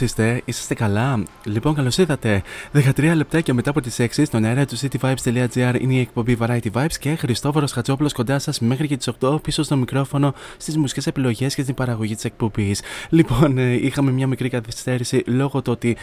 είστε, είσαστε καλά; Λοιπόν, καλώς ήρθατε. 13 λεπτάκια μετά από τις 6 στον αέρα του cityvibes.gr είναι η εκπομπή Variety Vibes και Χριστόφορος Χατζόπουλος κοντά σας μέχρι και τις 8 πίσω στο μικρόφωνο στις μουσικές επιλογές και στην παραγωγή της εκπομπής. Λοιπόν, ε, είχαμε μια μικρή καθυστέρηση λόγω του ότι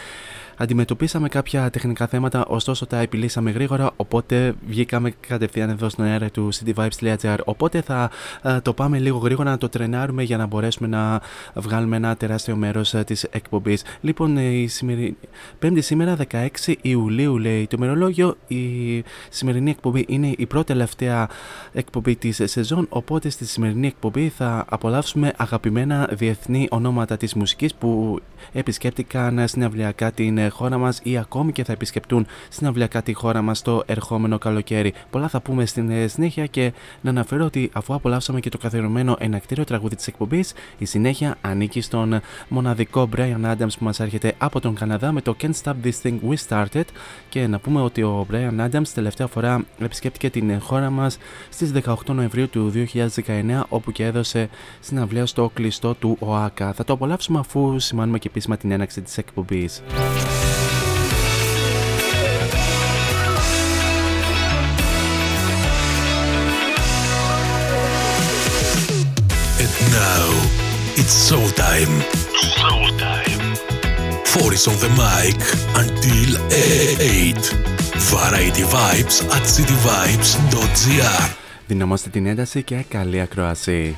Αντιμετωπίσαμε κάποια τεχνικά θέματα, ωστόσο τα επιλύσαμε γρήγορα, οπότε βγήκαμε κατευθείαν εδώ στον αέρα του cityvibes.gr. Οπότε θα ε, το πάμε λίγο γρήγορα να το τρενάρουμε για να μπορέσουμε να βγάλουμε ένα τεράστιο μέρος της εκπομπής. Λοιπόν, ε, η σημερι... Πέμπτη σήμερα, 16 Ιουλίου, λέει το ημερολόγιο. Η σημερινή εκπομπή είναι η πρώτη τελευταία εκπομπή της σεζόν. Οπότε στη σημερινή εκπομπή θα απολαύσουμε αγαπημένα διεθνή ονόματα της μουσικής που επισκέπτηκαν συναυλιακά την χώρα μας ή ακόμη και θα επισκεπτούν συναυλιακά τη χώρα μας το ερχόμενο καλοκαίρι. Πολλά θα πούμε στην ε, συνέχεια και να αναφέρω ότι αφού απολαύσαμε και το καθιερωμένο ενακτήριο τραγούδι της εκπομπής, η συνέχεια ανήκει στον μοναδικό Brian Adams που μας έρχεται από τον Καναδά με το Can't Stop This Thing We Started. Και να πούμε ότι ο Brian Adams τελευταία φορά επισκέπτηκε την χώρα μας στις 18 Νοεμβρίου του 2019, όπου και έδωσε συναυλία στο κλειστό του ΟΑΚΑ. Θα το απολαύσουμε αφού σημάνουμε και επίσημα την έναξη της εκπομπής. It's showtime. Showtime. Four is on the mic until 8. Variety Vibes at cityvibes.gr. Δυναμώστε την ένταση και καλή ακρόαση.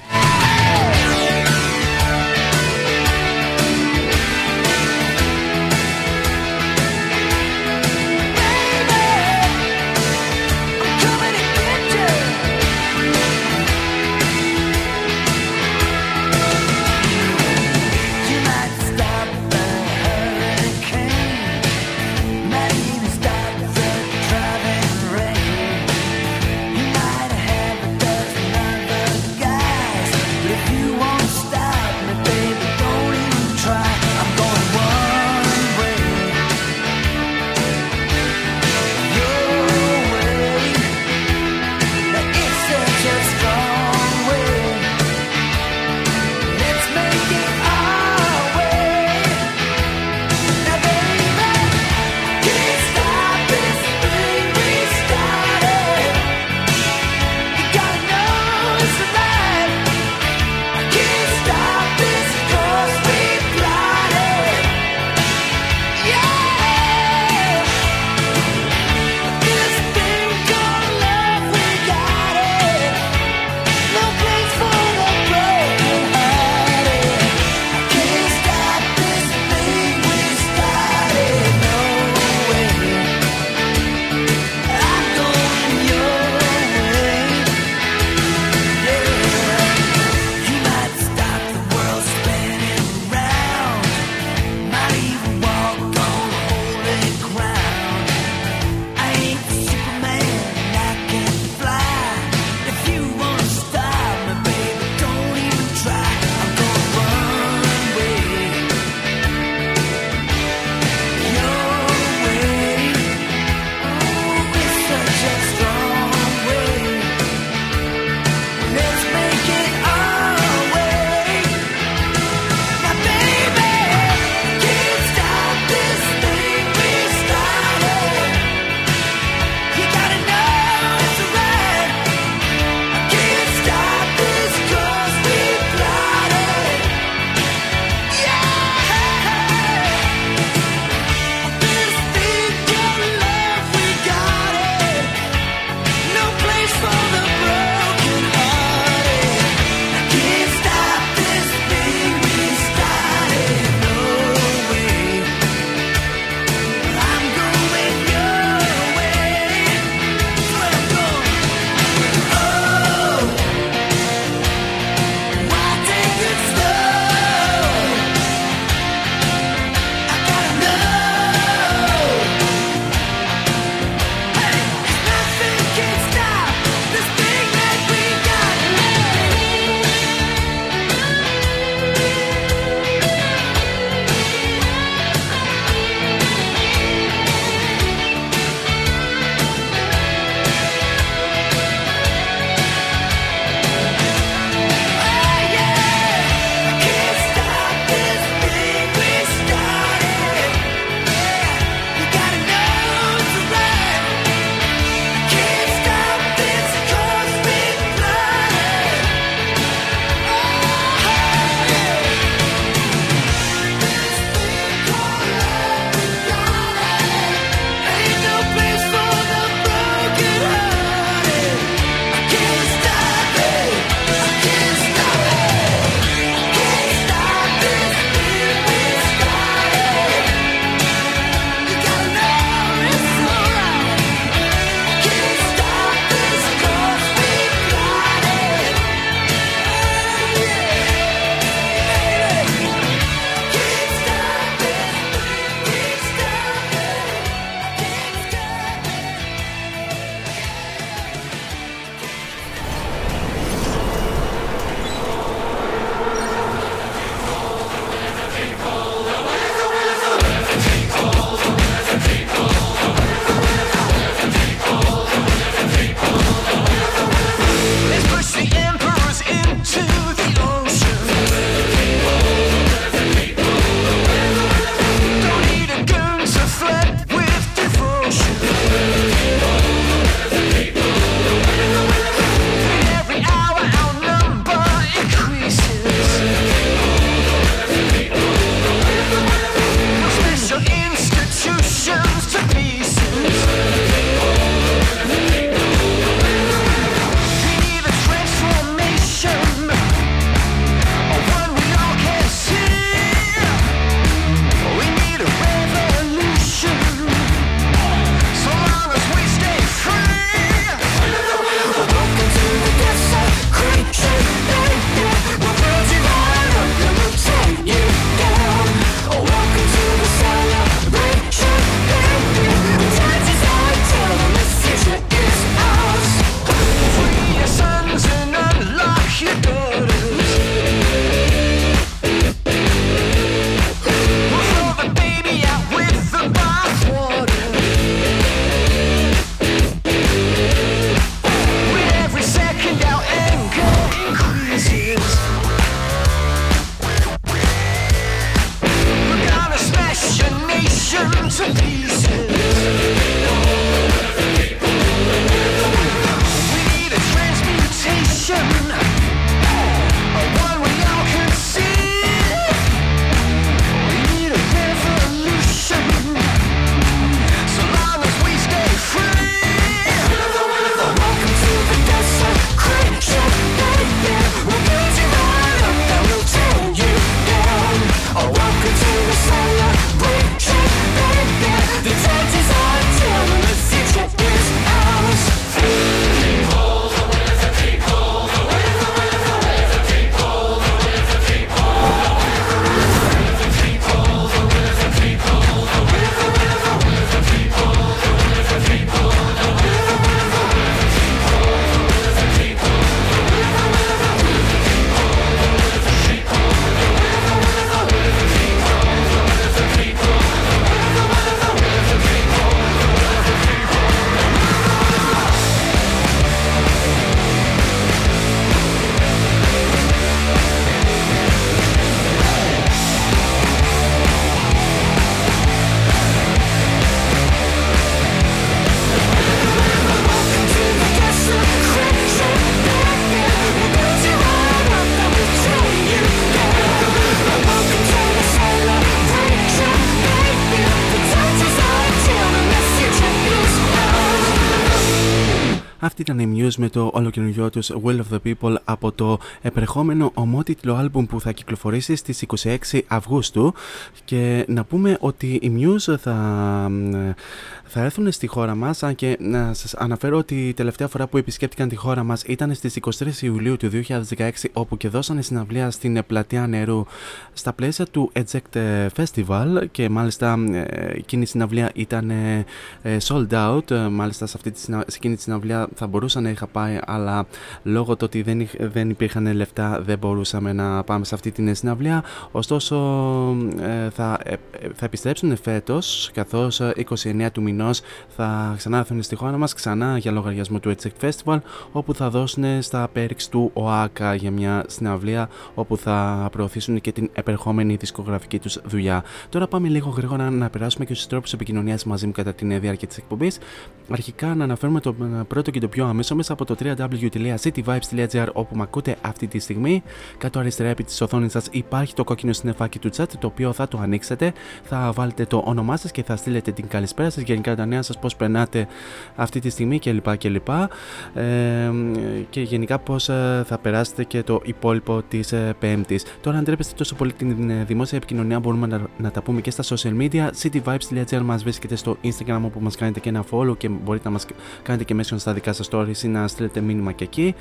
Αυτή ήταν η Muse με το ολοκαινούργιο τους Will of the People από το επερχόμενο ομότιτλο άλμπουμ που θα κυκλοφορήσει στις 26 Αυγούστου. Και να πούμε ότι η Muse θα θα έρθουν στη χώρα μας. Αν και να σας αναφέρω ότι η τελευταία φορά που επισκέπτηκαν τη χώρα μας ήταν στις 23 Ιουλίου του 2016, όπου και δώσανε συναυλία στην πλατεία νερού στα πλαίσια του Eject Festival. Και μάλιστα ε, εκείνη η συναυλία ήταν ε, sold out. Μάλιστα σε, αυτή τη, σε εκείνη τη συναυλία θα μπορούσα να είχα πάει, αλλά λόγω του ότι δεν, δεν υπήρχαν λεφτά δεν μπορούσαμε να πάμε σε αυτή την συναυλία. Ωστόσο, ε, θα, θα επιστρέψουν φέτος, καθώς 29 του μηνός θα ξανά έρθουν στη χώρα μας ξανά για λογαριασμό του Etsect Festival όπου θα δώσουν στα πέριξ του ΟΑΚΑ για μια συναυλία όπου θα προωθήσουν και την επερχόμενη δισκογραφική τους δουλειά. Τώρα πάμε λίγο γρήγορα να περάσουμε και στους τρόπους επικοινωνίας μαζί μου κατά την διάρκεια της εκπομπής. Αρχικά να αναφέρουμε το πρώτο και το πιο αμέσω μέσα από το www.cityvibes.gr όπου με ακούτε αυτή τη στιγμή. Κάτω αριστερά επί της οθόνης σας υπάρχει το κόκκινο συννεφάκι του chat το οποίο θα το ανοίξετε. Θα βάλετε το όνομά σας και θα στείλετε την καλησπέρα σας. Γενικά τα νέα σας, πώς περνάτε αυτή τη στιγμή κλπ. κλπ. Ε, και γενικά πώς ε, θα περάσετε και το υπόλοιπο της ε, Πέμπτης. Τώρα αν τρέπεστε τόσο πολύ την ε, δημόσια επικοινωνία μπορούμε να, να τα πούμε και στα social media. cityvibes.gr μας βρίσκεται στο Instagram όπου μας κάνετε και ένα follow και μπορείτε να μας κάνετε και μέσα στα δικά σας stories ή να στείλετε μήνυμα και εκεί.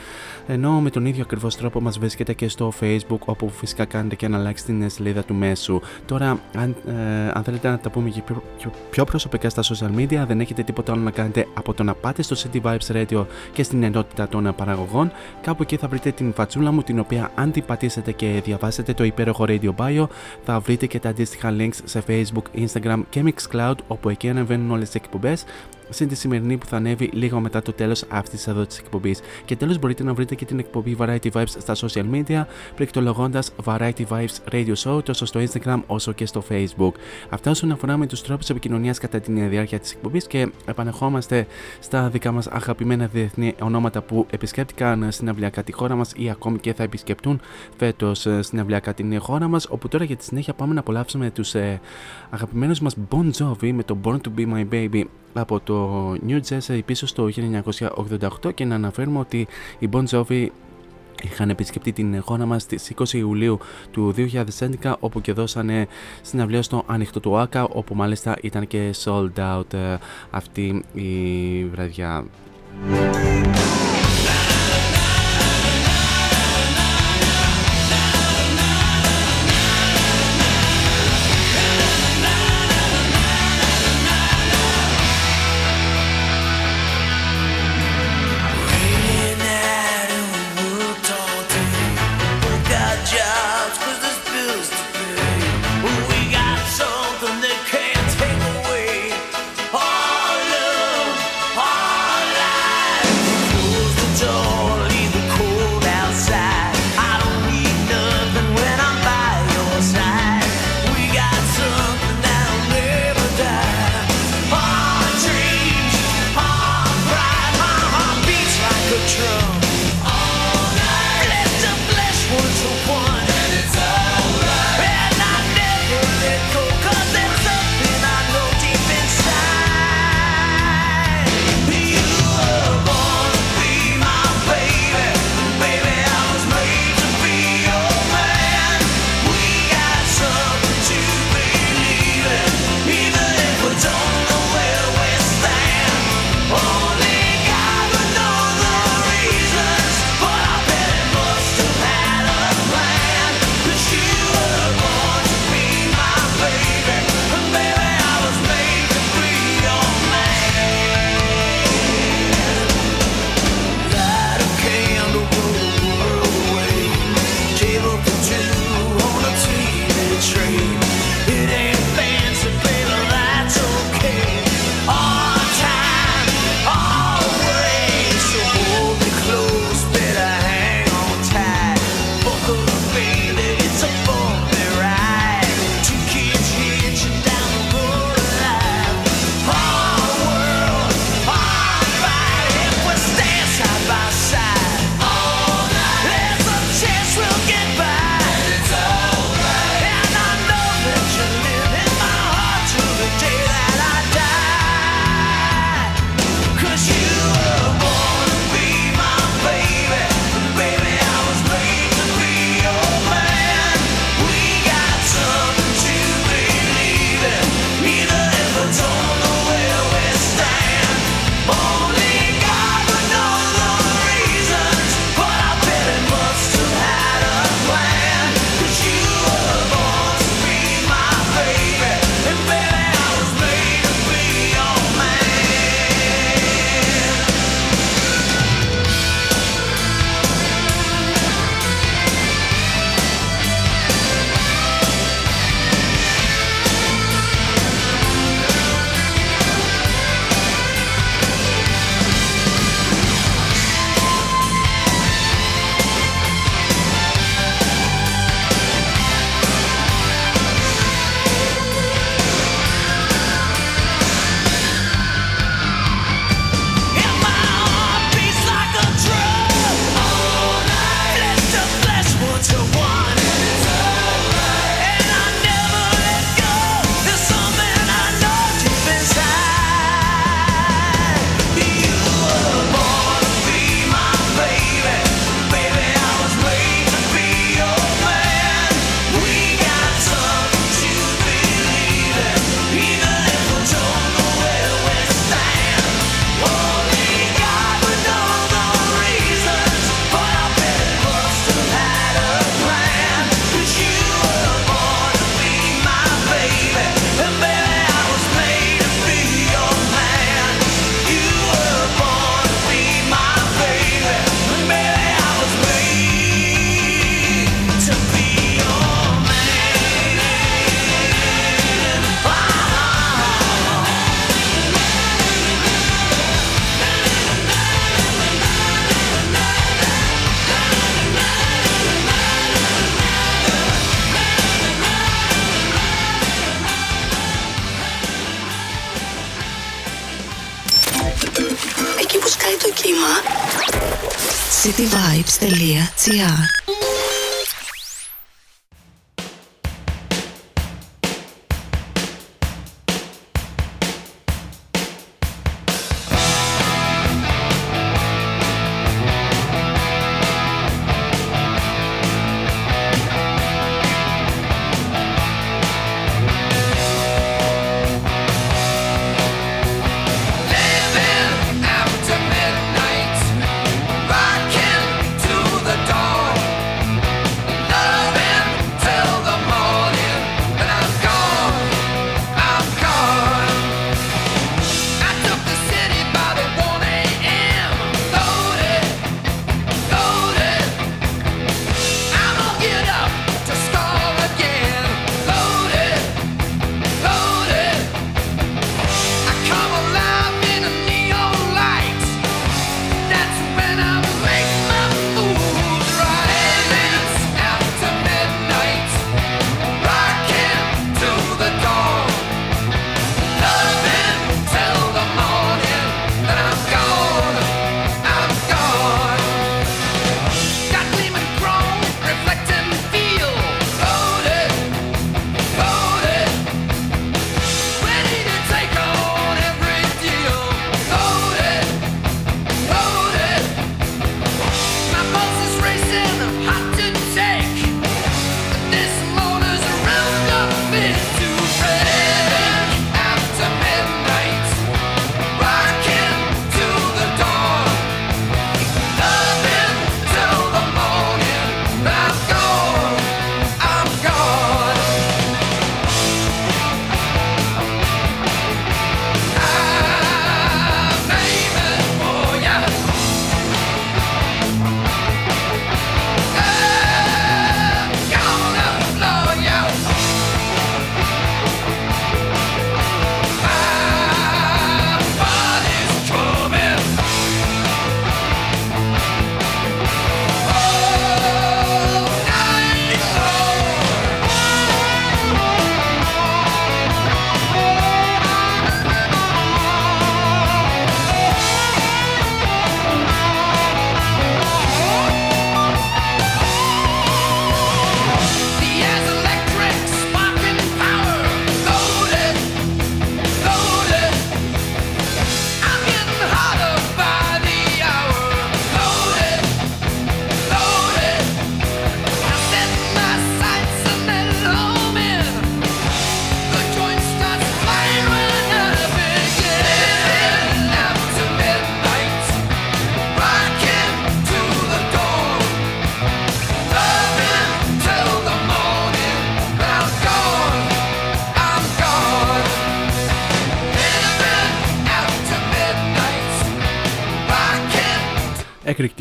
Ενώ με τον ίδιο ακριβώς τρόπο μας βρίσκεται και στο Facebook όπου φυσικά κάνετε και ένα like στην σελίδα του μέσου. Τώρα αν, ε, αν θέλετε να τα πούμε και πιο, πιο, πιο προσωπικά στα social media δεν έχετε τίποτα άλλο να κάνετε από το να πάτε στο City Vibes Radio και στην ενότητα των παραγωγών. Κάπου εκεί θα βρείτε την φατσούλα μου, την οποία αν την πατήσετε και διαβάσετε το υπέροχο Radio Bio, θα βρείτε και τα αντίστοιχα links σε Facebook, Instagram και Mixcloud, όπου εκεί ανεβαίνουν όλες τις εκπομπές συν τη σημερινή που θα ανέβει λίγο μετά το τέλος αυτής εδώ της εκπομπής. Και τέλος μπορείτε να βρείτε και την εκπομπή Variety Vibes στα social media, πληκτρολογώντα Variety Vibes Radio Show τόσο στο Instagram όσο και στο Facebook. Αυτά όσον αφορά με τους τρόπους επικοινωνίας κατά τη διάρκεια της εκπομπής και επανεχόμαστε στα δικά μας αγαπημένα διεθνή ονόματα που επισκέπτηκαν συναυλιακά τη χώρα μας ή ακόμη και θα επισκεπτούν φέτος συναυλιακά την χώρα μας. Όπου τώρα για τη συνέχεια πάμε να απολαύσουμε τους ε, αγαπημένους μας Bon Jovi με το Born to Be My Baby από το New Jersey πίσω στο 1988 και να αναφέρουμε ότι οι Bon Jovi είχαν επισκεφτεί την χώρα μας στις 20 Ιουλίου του 2011 όπου και δώσανε συναυλία στο ανοιχτό του ΆΚΑ όπου μάλιστα ήταν και sold out ε, αυτή η βραδιά.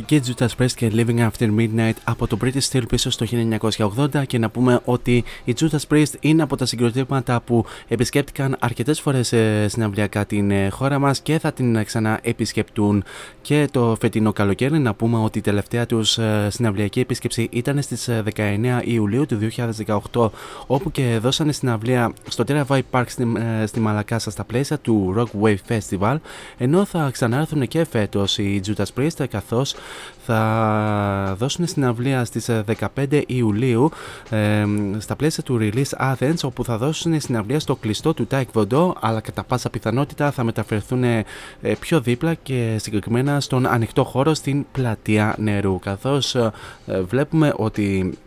Και Judas Priest και Living After Midnight από το British Steel πίσω στο 1980 και να πούμε ότι οι Judas Priest είναι από τα συγκροτήματα που επισκέπτηκαν αρκετές φορές ε, συναυλιακά την ε, χώρα μας και θα την ξανά επισκεπτούν και το φετινό καλοκαίρι. Να πούμε ότι η τελευταία τους ε, συναυλιακή επίσκεψη ήταν στις 19 Ιουλίου του 2018 όπου και δώσανε συναυλία στο Terra Vibe Park στη, στη Μαλακάσα στα πλαίσια του Rock Wave Festival ενώ θα ξανάρθουν και φέτος οι Judas Priest καθώς θα δώσουν συναυλία στις 15 ε, Ιουλίου ε, στα πλαίσια του Release Athens όπου θα δώσουν συναυλία στο κλειστό του Taekwondo Βοντό αλλά κατά πάσα πιθανότητα θα μεταφερθούν ε, πιο δίπλα και συγκεκριμένα στον ανοιχτό χώρο στην πλατεία νερού. Καθώς βλέπουμε ότι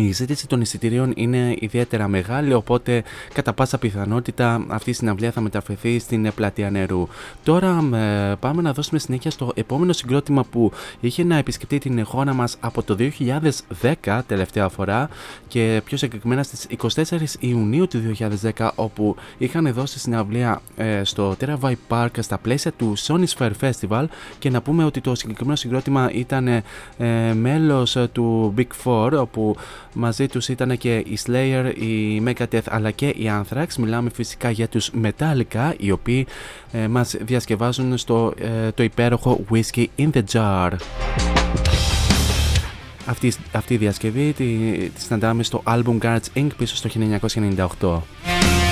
η ζήτηση των εισιτηρίων είναι ιδιαίτερα μεγάλη, οπότε κατά πάσα πιθανότητα αυτή η συναυλία θα μεταφερθεί στην πλατεία νερού. Τώρα ε, πάμε να δώσουμε συνέχεια στο επόμενο συγκρότημα που είχε να επισκεφτεί την χώρα μας από το 2010 τελευταία φορά και πιο συγκεκριμένα στις 24 Ιουνίου του 2010 όπου είχαν δώσει συναυλία ε, στο Terra Vibe Park στα πλαίσια του Sony Sphere Festival και να πούμε ότι το συγκεκριμένο συγκρότημα ήταν ε, μέλος του Big Four όπου Μαζί τους ήταν και η Slayer, η Megadeth αλλά και η Anthrax. Μιλάμε φυσικά για τους Metallica οι οποίοι ε, μας διασκευάζουν στο ε, το υπέροχο Whiskey in the Jar. Αυτή, αυτή η διασκευή τη, της συναντάμε στο album Guards Inc. πίσω στο 1998.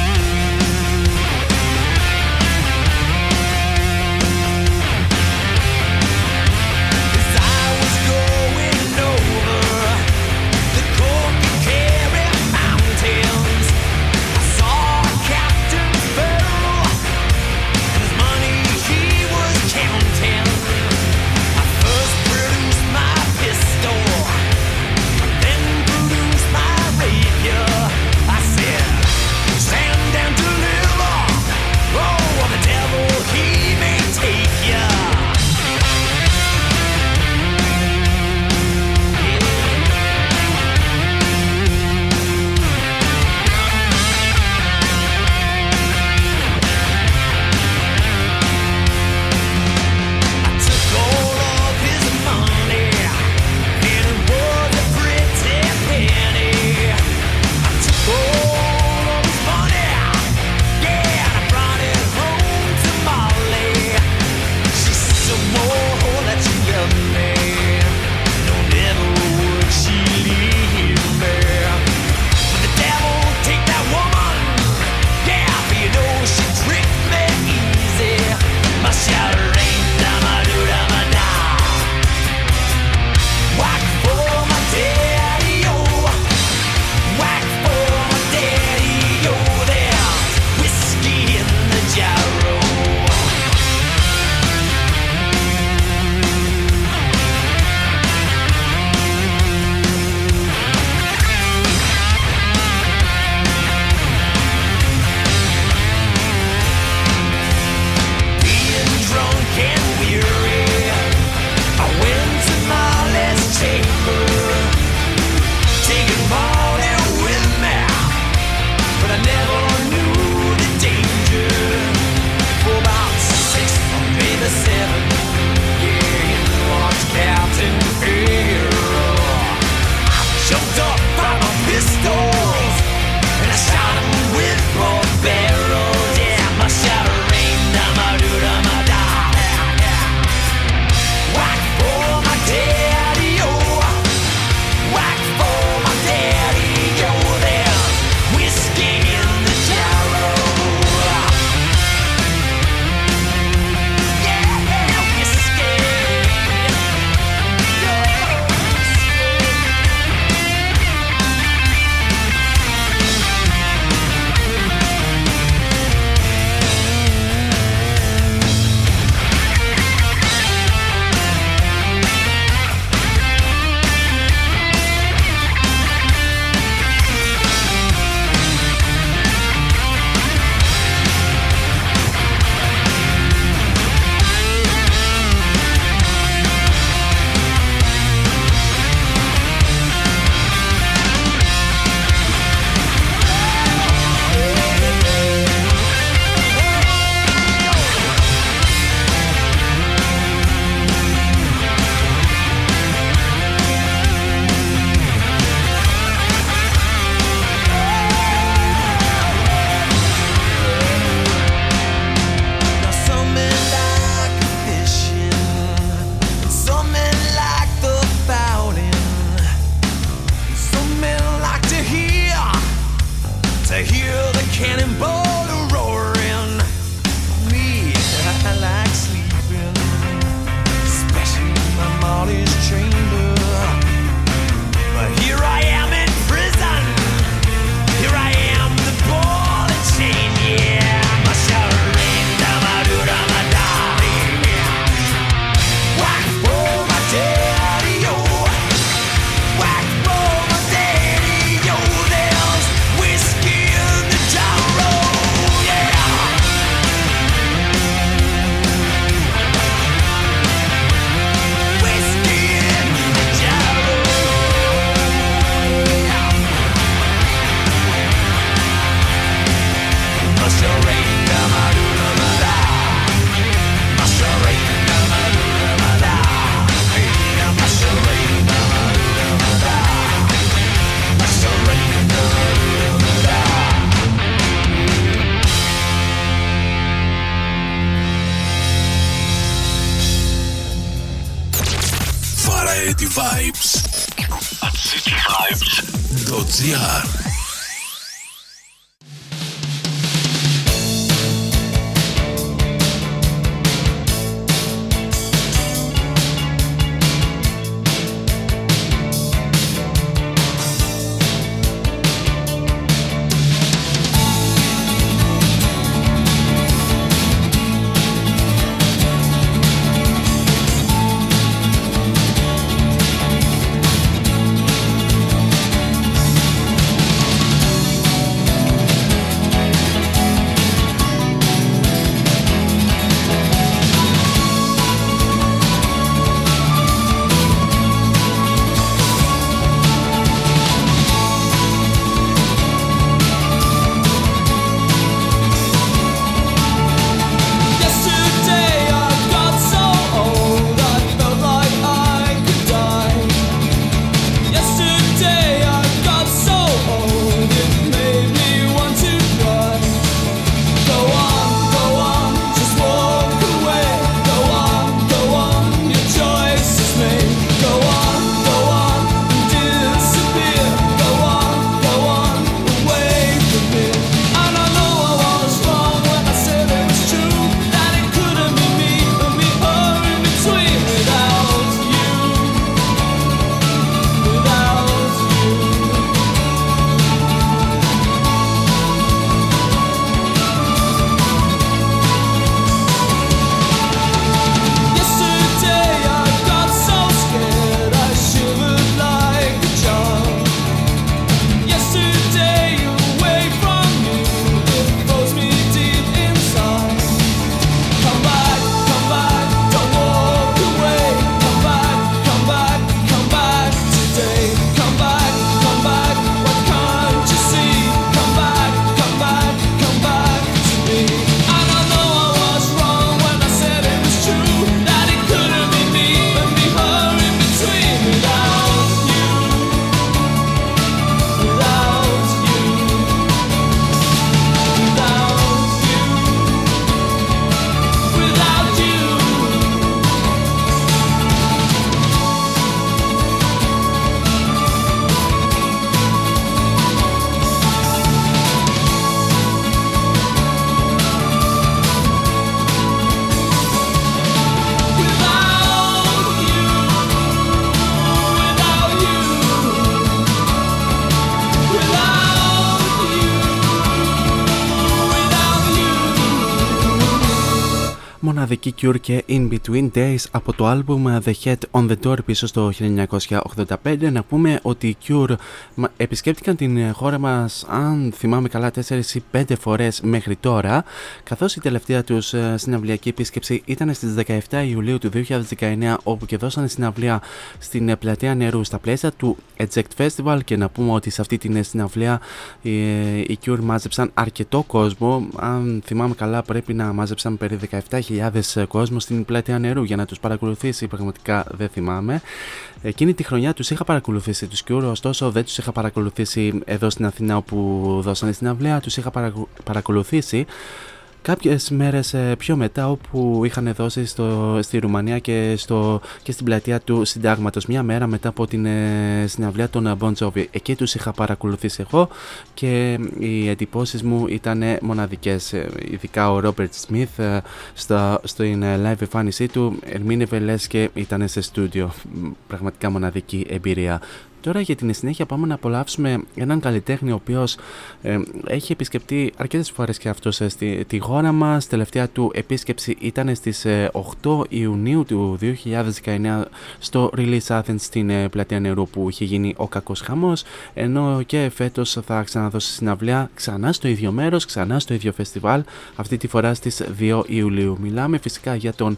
Ziar. Μοναδική Cure και In Between Days από το album The Head on the Door πίσω στο 1985. Να πούμε ότι οι Cure επισκέπτηκαν την χώρα μας, αν θυμάμαι καλά, 4 ή 5 φορές μέχρι τώρα, καθώς η τελευταία τους ε, συναυλιακή επίσκεψη ήταν στις 17 Ιουλίου του 2019, όπου και δώσανε συναυλία στην ε, πλατεία νερού στα πλαίσια του Eject Festival και να πούμε ότι σε αυτή την ε, συναυλία οι Cure μάζεψαν αρκετό κόσμο, αν θυμάμαι καλά πρέπει να μάζεψαν περί 17.000 ε, κόσμο στην πλατεία νερού για να τους παρακολουθήσει. Πραγματικά δεν θυμάμαι. Εκείνη τη χρονιά τους είχα παρακολουθήσει τους Cure, ωστόσο δεν τους είχα παρακολουθήσει εδώ στην Αθήνα όπου δώσανε στην αυλαία. Τους είχα παρακολουθήσει κάποιες μέρες ε, πιο μετά όπου είχαν δώσει στο, στη Ρουμανία και, στο, και στην πλατεία του συντάγματος μια μέρα μετά από την ε, συναυλία των Bon Jovi. Εκεί τους είχα παρακολουθήσει εγώ και οι εντυπώσεις μου ήταν μοναδικές. Ε, ειδικά ο Ρόμπερτ Σμιθ στο, στην live εμφάνισή του ερμήνευε λες και ήταν σε στούντιο. Πραγματικά μοναδική εμπειρία. Τώρα για την συνέχεια πάμε να απολαύσουμε έναν καλλιτέχνη ο οποίος ε, έχει επισκεφτεί αρκετές φορές και αυτός ε, στη τη χώρα μας. Τελευταία του επίσκεψη ήταν στις 8 ε, Ιουνίου του 2019 στο Release Athens στην ε, πλατεία νερού που είχε γίνει ο κακός χαμός. Ενώ και φέτος θα ξαναδώσει συναυλία ξανά στο ίδιο μέρος, ξανά στο ίδιο φεστιβάλ, αυτή τη φορά στις 2 Ιουλίου. Μιλάμε φυσικά για τον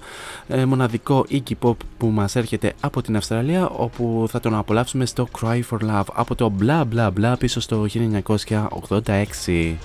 μοναδικό Iggy Pop που μας έρχεται από την Αυστραλία, όπου θα τον απολαύσουμε στο Cry for Love από το bla bla bla πίσω στο 1986.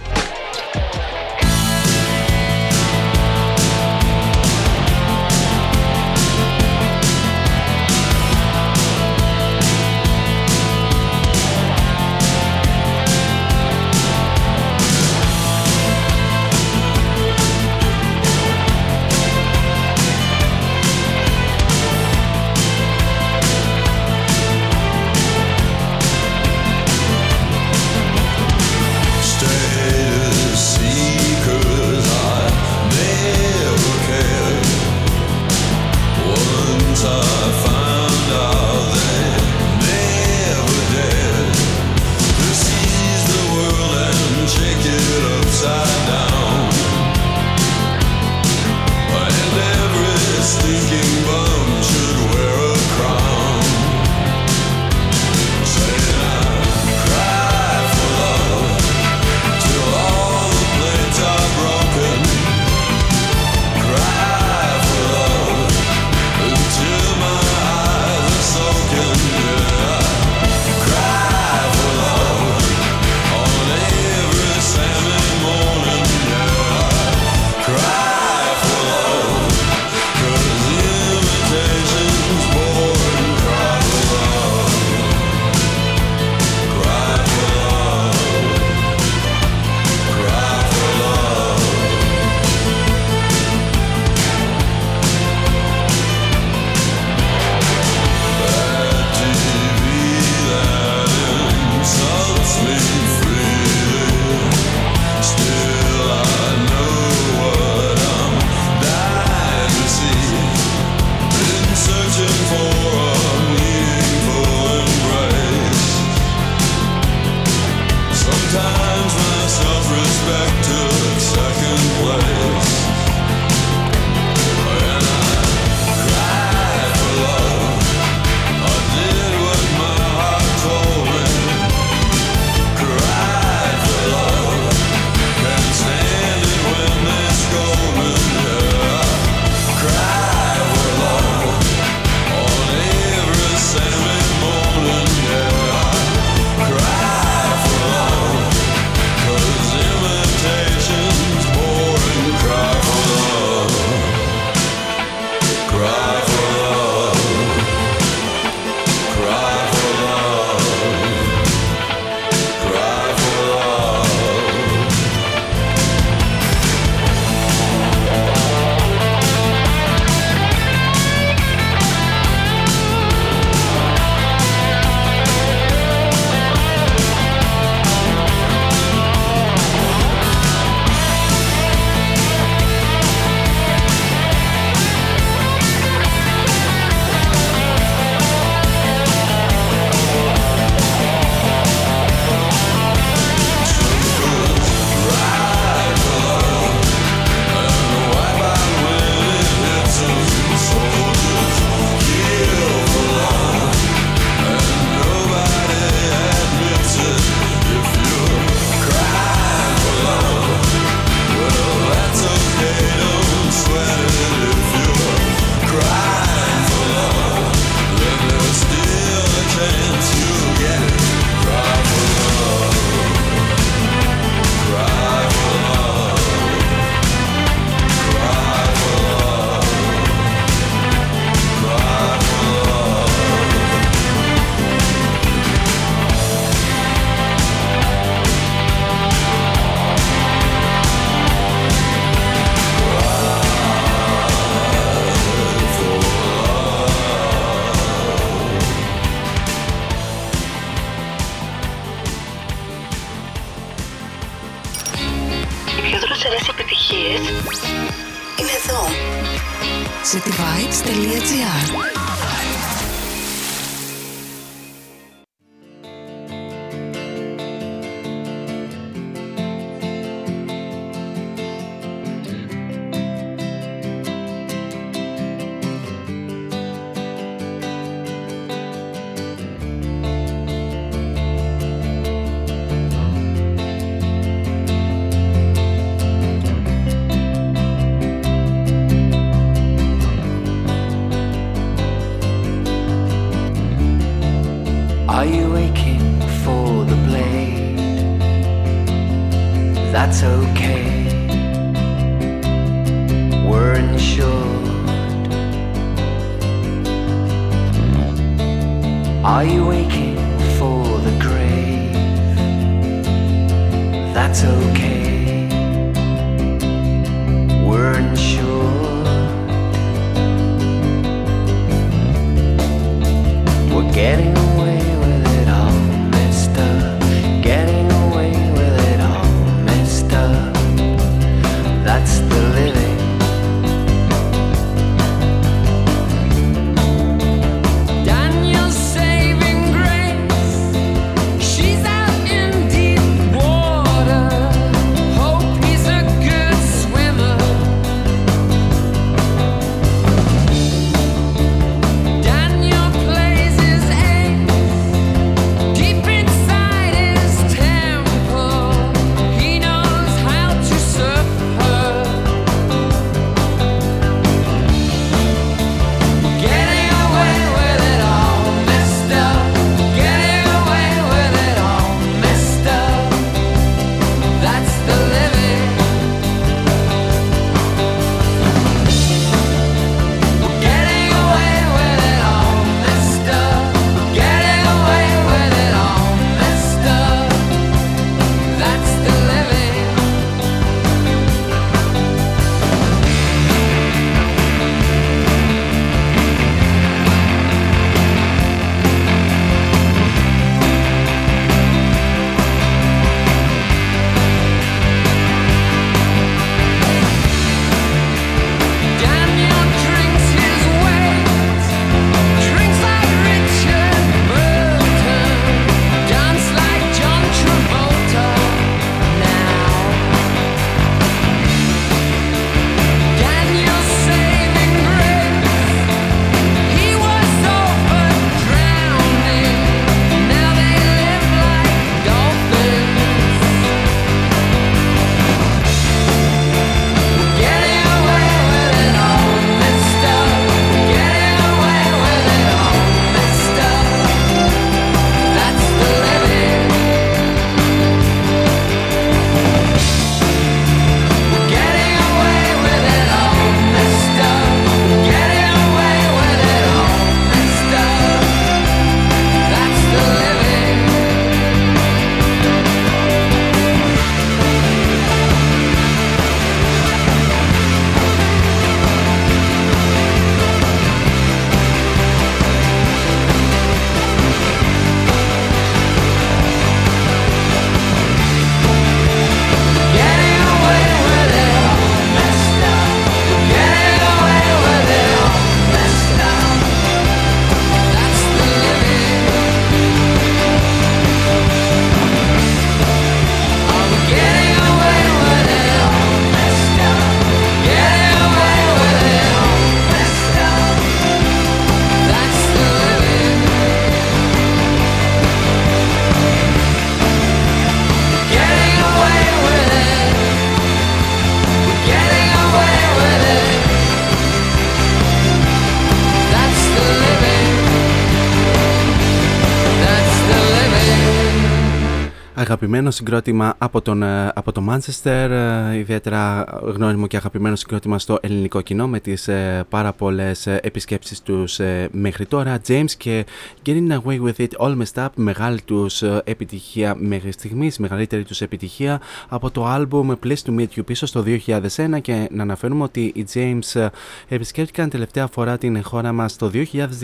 Αγαπημένο συγκρότημα από, τον, ε, από το Manchester, ε, ιδιαίτερα γνώριμο και αγαπημένο συγκρότημα στο ελληνικό κοινό με τις ε, πάρα πολλές επισκέψεις τους μέχρι τώρα. James και Getting Away With It All Messed Up, μεγάλη τους επιτυχία μέχρι στιγμής, μεγαλύτερη τους επιτυχία από το album Please To Meet You πίσω στο 2001 και να αναφέρουμε ότι οι James επισκέφτηκαν τελευταία φορά την χώρα μας το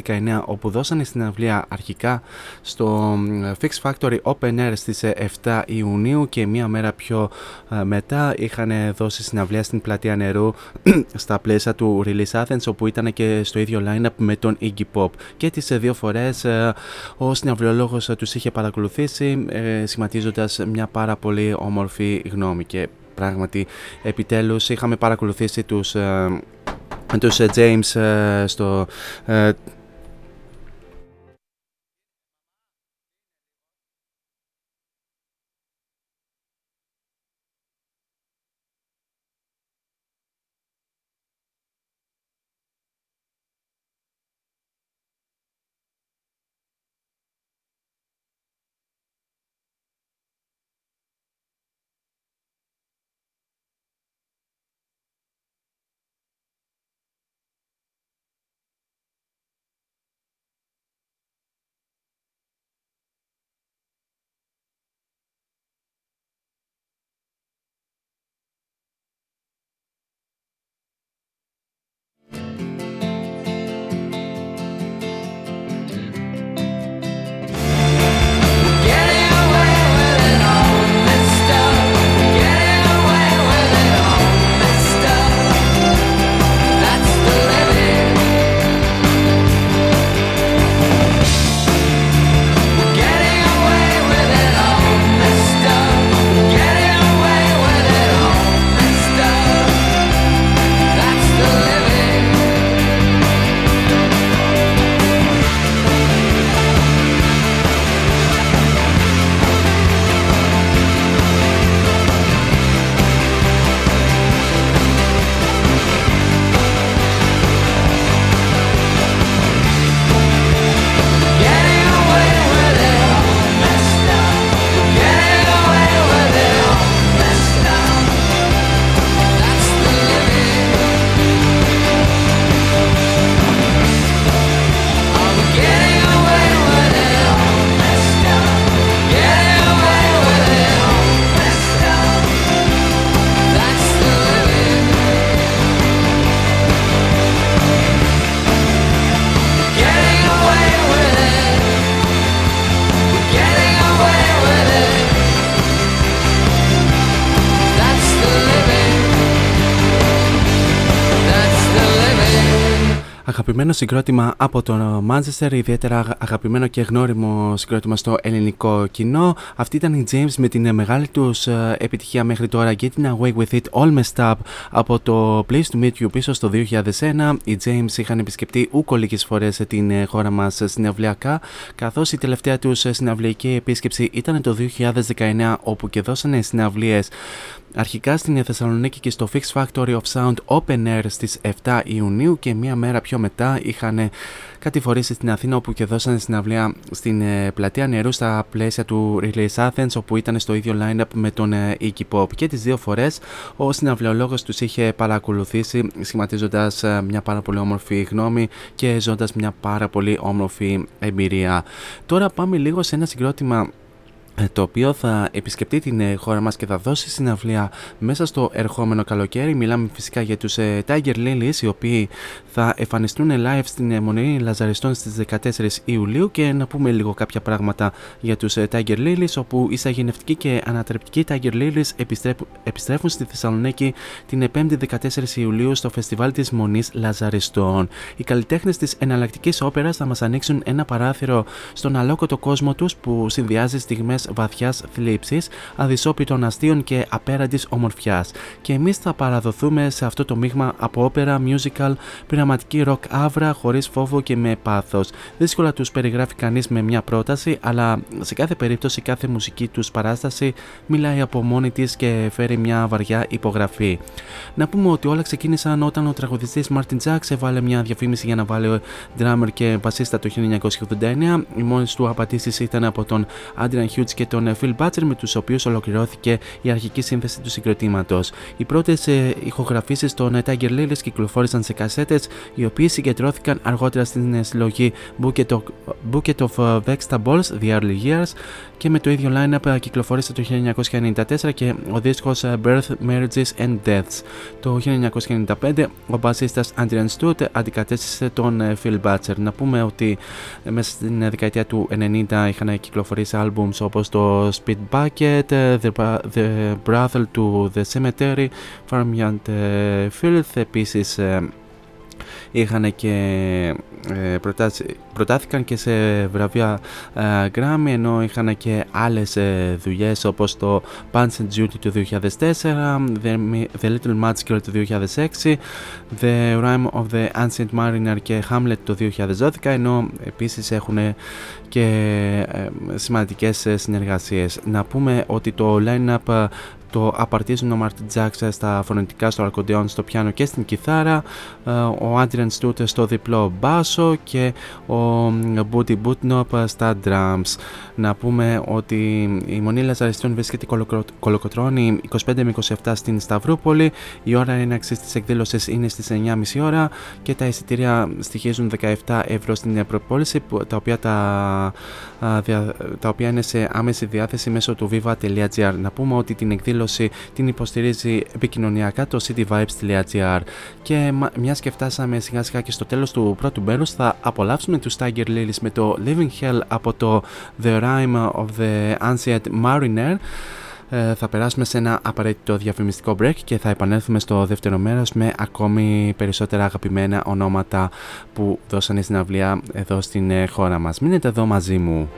2019 όπου δώσανε στην αυλία αρχικά στο Fix Factory Open Air στις 7 Ιουνίου και μία μέρα πιο μετά είχαν δώσει συναυλία στην πλατεία νερού στα πλαίσια του Release Athens όπου ήταν και στο ίδιο line-up με τον Iggy Pop. Και τις δύο φορές ο συναυλιολόγος τους είχε παρακολουθήσει σχηματίζοντας μια πάρα πολύ όμορφη γνώμη. Και πράγματι επιτέλους είχαμε παρακολουθήσει τους τους James στο αγαπημένο συγκρότημα από το Manchester, ιδιαίτερα αγαπημένο και γνώριμο συγκρότημα στο ελληνικό κοινό. Αυτή ήταν η James με την μεγάλη τους ε, επιτυχία μέχρι τώρα Getting Away With It All Messed Up από το Place to Meet You πίσω στο 2001. Οι James είχαν επισκεφτεί ούκο λίγε φορές την ε, χώρα μας συναυλιακά, καθώς η τελευταία τους συναυλιακή επίσκεψη ήταν το 2019, όπου και δώσανε συναυλίες αρχικά στην Θεσσαλονίκη και στο Fix Factory of Sound Open Air στις 7 Ιουνίου και μία μέρα πιο μετά είχαν κατηφορήσει στην Αθήνα όπου και δώσανε συναυλία στην ε, πλατεία νερού στα πλαίσια του Release Athens όπου ήταν στο ίδιο line-up με τον ε, Iggy Pop και τις δύο φορές ο συναυλιολόγος τους είχε παρακολουθήσει σχηματίζοντας ε, μια πάρα πολύ όμορφη γνώμη και ζώντας μια πάρα πολύ όμορφη εμπειρία. Τώρα πάμε λίγο σε ένα συγκρότημα ε, το οποίο θα επισκεφτεί την ε, χώρα μας και θα δώσει συναυλία μέσα στο ερχόμενο καλοκαίρι. Μιλάμε φυσικά για τους ε, Tiger Lilies οι οποίοι θα εμφανιστούν live στην Μονή Λαζαριστών στις 14 Ιουλίου και να πούμε λίγο κάποια πράγματα για τους Tiger Lilies όπου οι σαγενευτικοί και ανατρεπτικοί Tiger Lilies επιστρέφουν στη Θεσσαλονίκη την 5η 14 Ιουλίου στο φεστιβάλ της Μονής Λαζαριστών. Οι καλλιτέχνες της εναλλακτικής όπερας θα μας ανοίξουν ένα παράθυρο στον αλόκοτο κόσμο τους που συνδυάζει στιγμές βαθιάς θλίψης, αδυσόπιτων αστείων και απέραντης ομορφιάς. Και εμείς θα παραδοθούμε σε αυτό το μείγμα από όπερα, musical, πειραματική rock άβρα, χωρίς φόβο και με πάθος. Δύσκολα τους περιγράφει κανείς με μια πρόταση, αλλά σε κάθε περίπτωση κάθε μουσική τους παράσταση μιλάει από μόνη της και φέρει μια βαριά υπογραφή. Να πούμε ότι όλα ξεκίνησαν όταν ο τραγουδιστής Martin Jacks έβαλε μια διαφήμιση για να βάλει drummer και βασίστα το 1989. Οι μόνε του απαντήσει ήταν από τον Adrian Hughes και τον Phil Butcher με τους οποίους ολοκληρώθηκε η αρχική σύνθεση του συγκροτήματος. Οι πρώτες ηχογραφήσεις των Tiger Lilies κυκλοφόρησαν σε κασέτες, οι οποίες συγκεντρώθηκαν αργότερα στην ε, συλλογή Bucket of, Bucket of ε, Vegetables The Early Years και με το ίδιο line-up ε, κυκλοφόρησε το 1994 και ο δίσκος Birth, Marriages and Deaths. Το 1995 ο μπασίστας Adrian Stewart αντικατέστησε τον Phil Butcher. Να πούμε ότι μέσα στην δεκαετία του 90 είχαν κυκλοφορήσει albums όπως στο Speed Bucket, The, the Brother to The Cemetery, Farmyard Filth. Επίσης είχαν και ε, προτάθηκαν και σε βραβεία ε, Grammy ενώ είχαν και άλλες ε, δουλειές όπως το Punch and Duty του 2004, The, the Little Match Girl του 2006, The Rhyme of the Ancient Mariner και Hamlet το 2012 ενώ επίσης έχουν και σημαντικές συνεργασίες. Να πούμε ότι το line-up το απαρτίζουν ο Μαρτιν Τζάξ στα φωνητικά, στο αρκοντεόν, στο πιάνο και στην κιθάρα, ε, ο Άντριαν Στούτ στο διπλό μπάσο και ο Μπούτι Μπουτνόπ στα drums. Να πούμε ότι η Μονή Λαζαριστών βρίσκεται κολοκοτρώνει 25 με 27 στην Σταυρούπολη. Η ώρα έναξης της εκδήλωσης είναι στις 9.30 ώρα και τα εισιτήρια στοιχίζουν 17 ευρώ στην προπόληση, τα οποία, τα, τα οποία είναι σε άμεση διάθεση μέσω του viva.gr. Να πούμε ότι την εκδήλωση την υποστηρίζει επικοινωνιακά το cityvibes.gr και μιας και φτάσαμε σιγά σιγά και στο τέλος του πρώτου μέρους θα απολαύσουμε τους Tiger Lilies με το Living Hell από το The Rime of the Ancient Mariner ε, θα περάσουμε σε ένα απαραίτητο διαφημιστικό break και θα επανέλθουμε στο δεύτερο μέρος με ακόμη περισσότερα αγαπημένα ονόματα που δώσανε στην αυλία εδώ στην ε, χώρα μας. Μείνετε εδώ μαζί μου.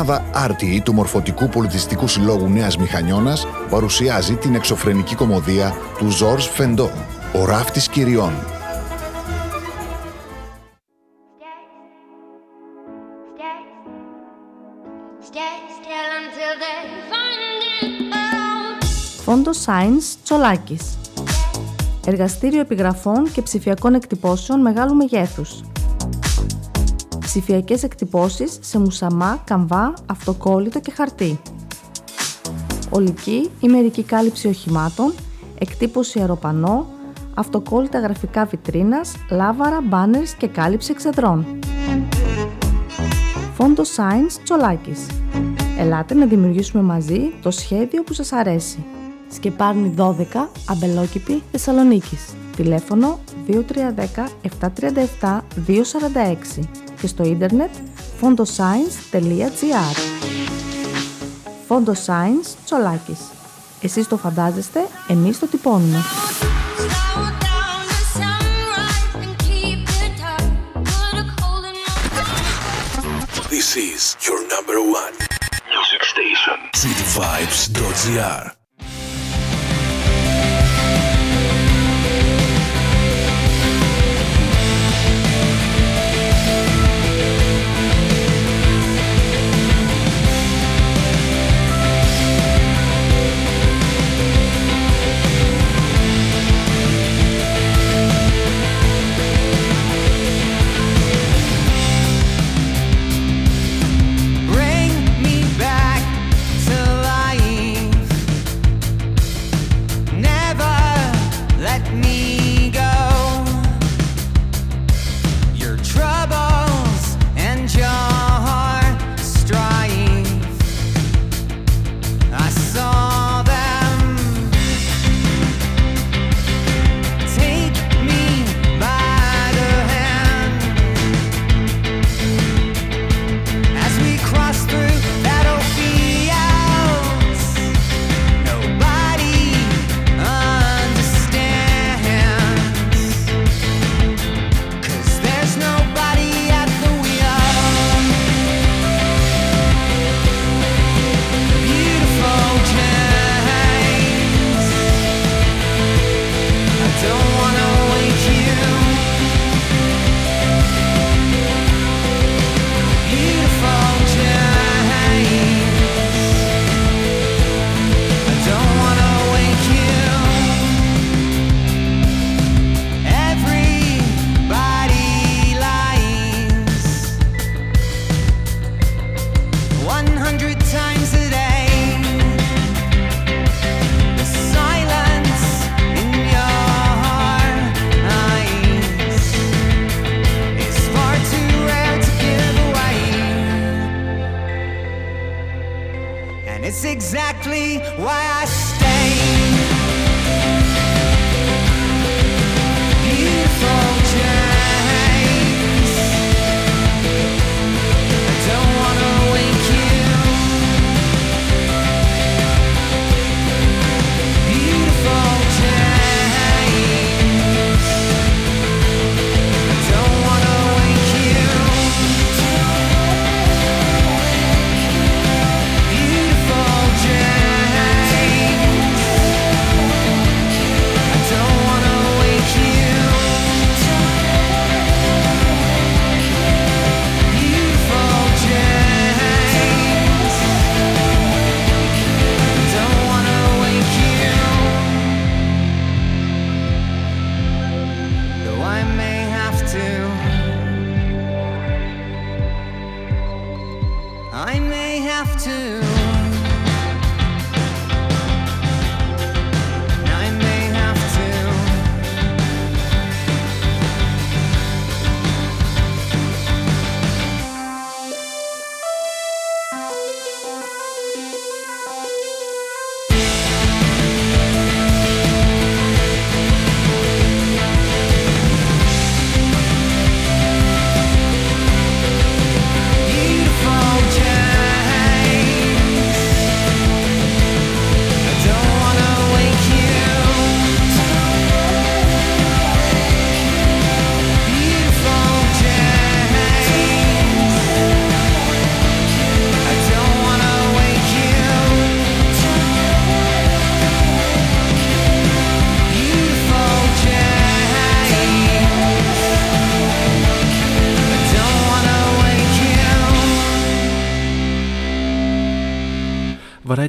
Ομάδα RTE του Μορφωτικού Πολιτιστικού Συλλόγου Νέας Μηχανιώνας παρουσιάζει την εξωφρενική κομμωδία του Ζόρς Φεντό, «Ο ράφτης κυριών». Φόντο Science Τσολάκης Εργαστήριο επιγραφών και ψηφιακών εκτυπώσεων μεγάλου μεγέθους ψηφιακές εκτυπώσεις σε μουσαμά, καμβά, αυτοκόλλητο και χαρτί. Ολική ή μερική κάλυψη οχημάτων, εκτύπωση αεροπανό, αυτοκόλλητα γραφικά βιτρίνας, λάβαρα, μπάνερς και κάλυψη εξεδρών. Φόντο Science Τσολάκης. Ελάτε να δημιουργήσουμε μαζί το σχέδιο που σας αρέσει. Σκεπάρνη 12, Αμπελόκηπη, Θεσσαλονίκης. Τηλέφωνο 2310 737 246 και στο ίντερνετ fondoscience.gr Fondoscience Τσολάκης. Εσείς το φαντάζεστε, εμείς το τυπώνουμε. This is your number one music station. cityvibes.gr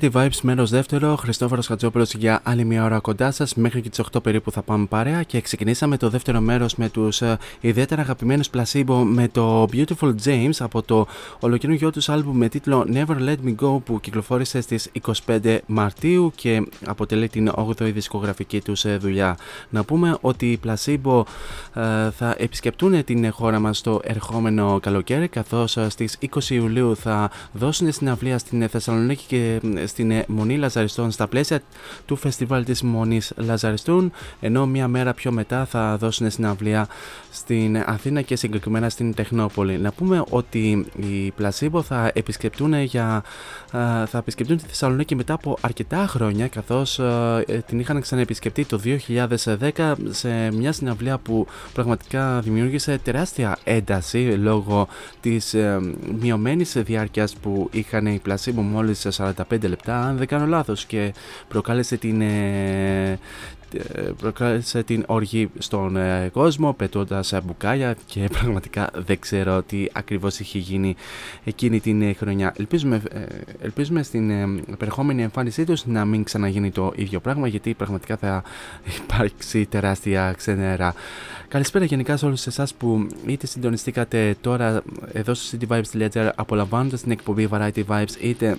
Variety Vibes μέρος δεύτερο. Χριστόφορος Χατζόπουλος για άλλη μια ώρα κοντά σας. Μέχρι και τις 8 περίπου θα πάμε παρέα. Και ξεκινήσαμε το δεύτερο μέρος με τους uh, ιδιαίτερα αγαπημένους Placebo με το Beautiful James από το ολοκαινούργιο τους άλμπουμ με τίτλο Never Let Me Go που κυκλοφόρησε στις 25 Μαρτίου και αποτελεί την 8η δισκογραφική τους ε, δουλειά. Να πούμε ότι οι Placebo uh, θα επισκεπτούν την χώρα μας το ερχόμενο καλοκαίρι καθώς στις 20 Ιουλίου θα δώσουν συναυλία στην Θεσσαλονίκη και στην Μονή Λαζαριστών στα πλαίσια του φεστιβάλ της Μονής Λαζαριστούν ενώ μία μέρα πιο μετά θα δώσουν συναυλία στην Αθήνα και συγκεκριμένα στην Τεχνόπολη. Να πούμε ότι οι Πλασίμπο θα επισκεπτούν, για, θα επισκεπτούν τη Θεσσαλονίκη μετά από αρκετά χρόνια καθώς την είχαν ξαναεπισκεπτεί το 2010 σε μια συναυλία που πραγματικά δημιούργησε τεράστια ένταση λόγω της μειωμένης διάρκειας που είχαν οι Πλασίμπο μόλις 45 λεπτά αν δεν κάνω λάθος και προκάλεσε την, ε, ε, προκάλεσε την οργή στον ε, κόσμο πετώντας μπουκάλια και πραγματικά δεν ξέρω τι ακριβώς είχε γίνει εκείνη την χρονιά. Ελπίζουμε, ελπίζουμε στην επερχόμενη εμφάνισή τους να μην ξαναγίνει το ίδιο πράγμα γιατί πραγματικά θα υπάρξει τεράστια ξενέρα. Καλησπέρα γενικά σε όλους εσάς που είτε συντονιστήκατε τώρα εδώ στο cityvibes.gr απολαμβάνοντας την εκπομπή Variety Vibes είτε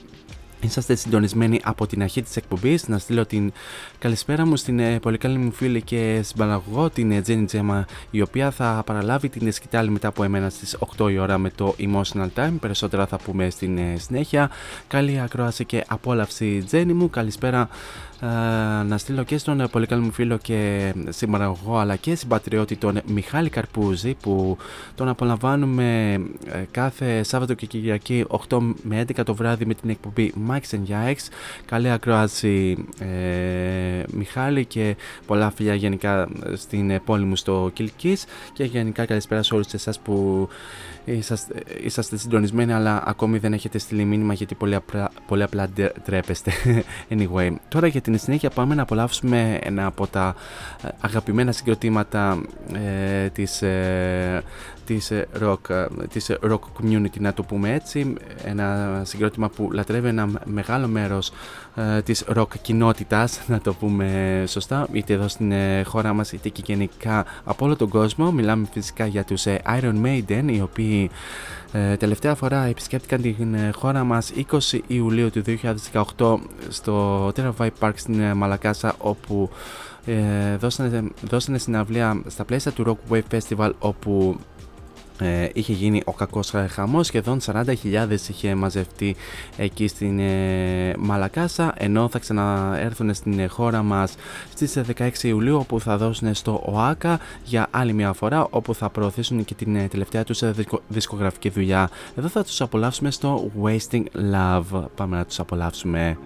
Είσαστε συντονισμένοι από την αρχή της εκπομπής. Να στείλω την καλησπέρα μου στην ε, πολύ καλή μου φίλη και συμπαραγωγό την Τζένι ε, Τζέμα η οποία θα παραλάβει την σκητάλη μετά από εμένα στις 8 η ώρα με το Emotional Time. Περισσότερα θα πούμε στην ε, συνέχεια. Καλή ακρόαση και απόλαυση Τζένι μου. Καλησπέρα ε, να στείλω και στον πολύ καλό μου φίλο και συμπαραγωγό αλλά και συμπατριώτη τον Μιχάλη Καρπούζη που τον απολαμβάνουμε ε, κάθε Σάββατο και Κυριακή 8 με 11 το βράδυ με την εκπομπή Mike's and Yikes. Καλή ακρόαση ε, Μιχάλη και πολλά φιλιά γενικά στην πόλη μου στο Κιλκής και γενικά καλησπέρα σε όλους εσάς που είσαστε, είσαστε συντονισμένοι αλλά ακόμη δεν έχετε στείλει μήνυμα γιατί πολύ απλά, πολύ απλά ντρέπεστε. anyway, τώρα για την συνέχεια πάμε να απολαύσουμε ένα από τα ε, αγαπημένα συγκροτήματα ε, της ε, της rock, της rock community να το πούμε έτσι. Ένα συγκρότημα που λατρεύει ένα μεγάλο μέρος ε, της rock κοινότητας να το πούμε σωστά. Είτε εδώ στην ε, χώρα μας είτε και γενικά από όλο τον κόσμο. Μιλάμε φυσικά για τους ε, Iron Maiden οι οποίοι ε, τελευταία φορά επισκέπτηκαν την χώρα μας 20 Ιουλίου του 2018 στο Terra Park στην Μαλακάσα όπου ε, δώσανε, δώσανε συναυλία στα πλαίσια του Rock Wave Festival όπου ε, είχε γίνει ο κακός χαμός σχεδόν 40.000 είχε μαζευτεί εκεί στην ε, Μαλακάσα ενώ θα ξαναέρθουν στην χώρα μας στις 16 Ιουλίου όπου θα δώσουν στο ΟΑΚΑ για άλλη μια φορά όπου θα προωθήσουν και την ε, τελευταία τους ε, δισκογραφική δουλειά. Εδώ θα τους απολαύσουμε στο Wasting Love. Πάμε να τους απολαύσουμε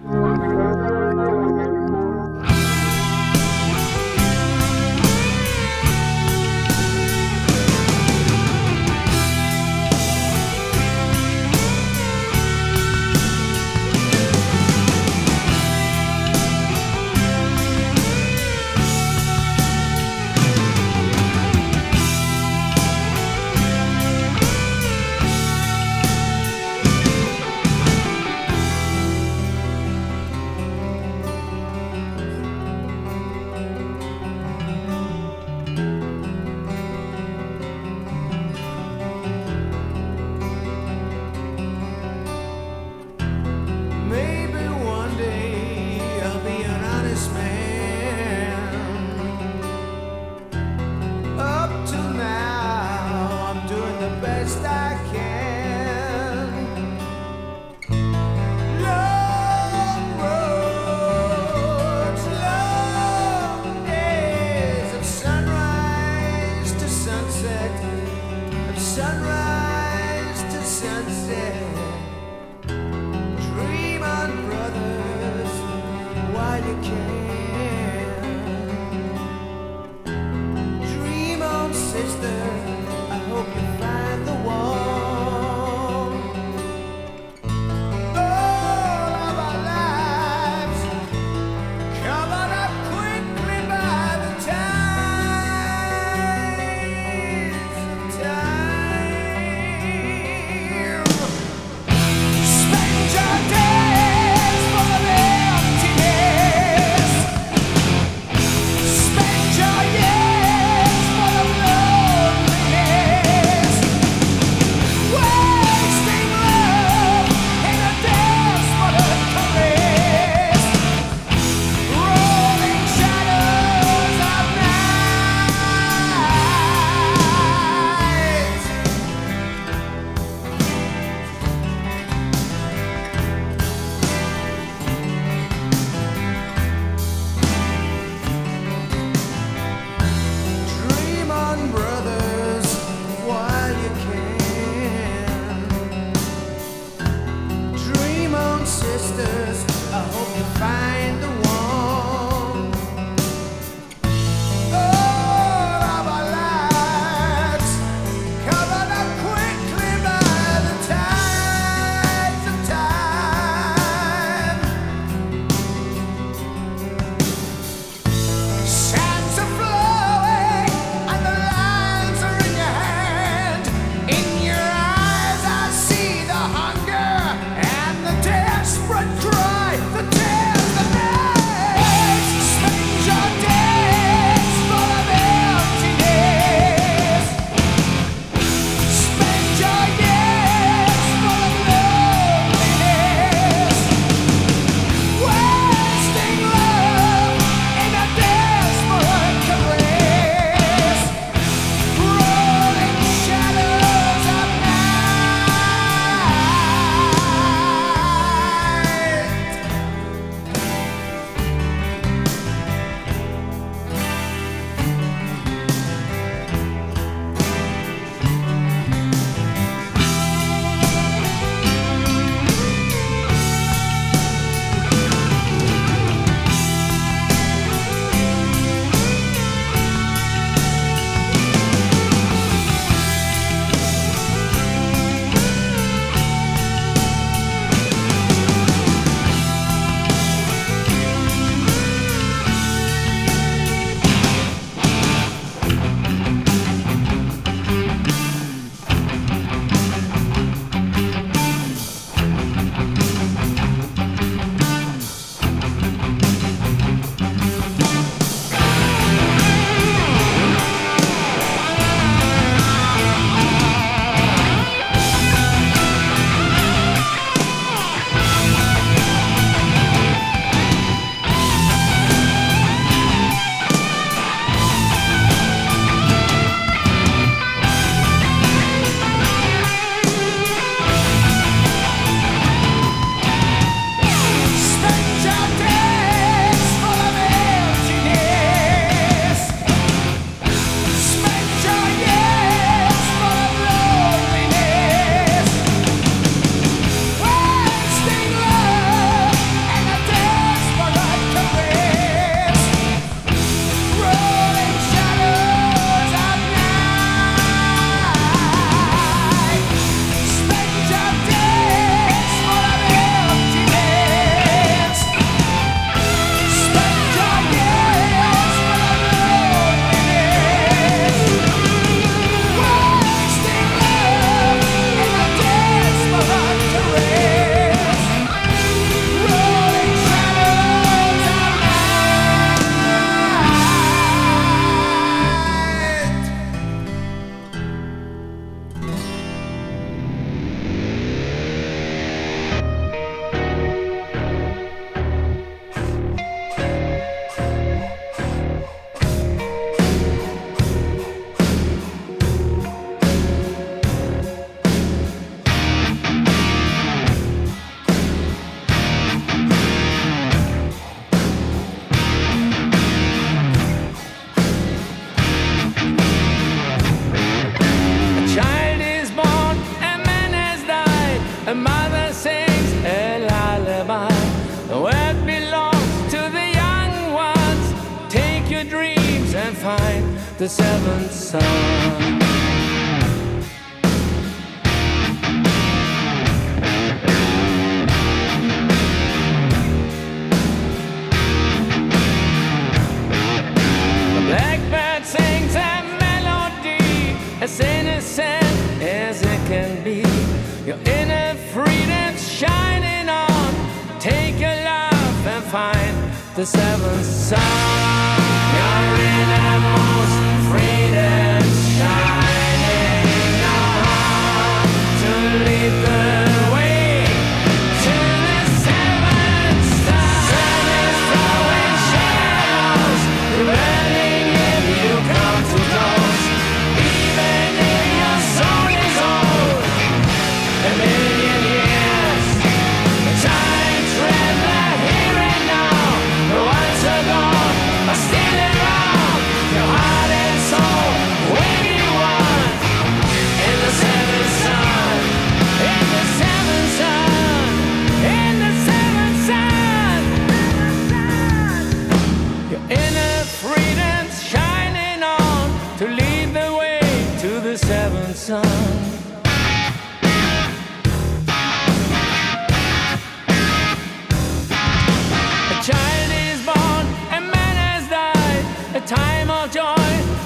time of joy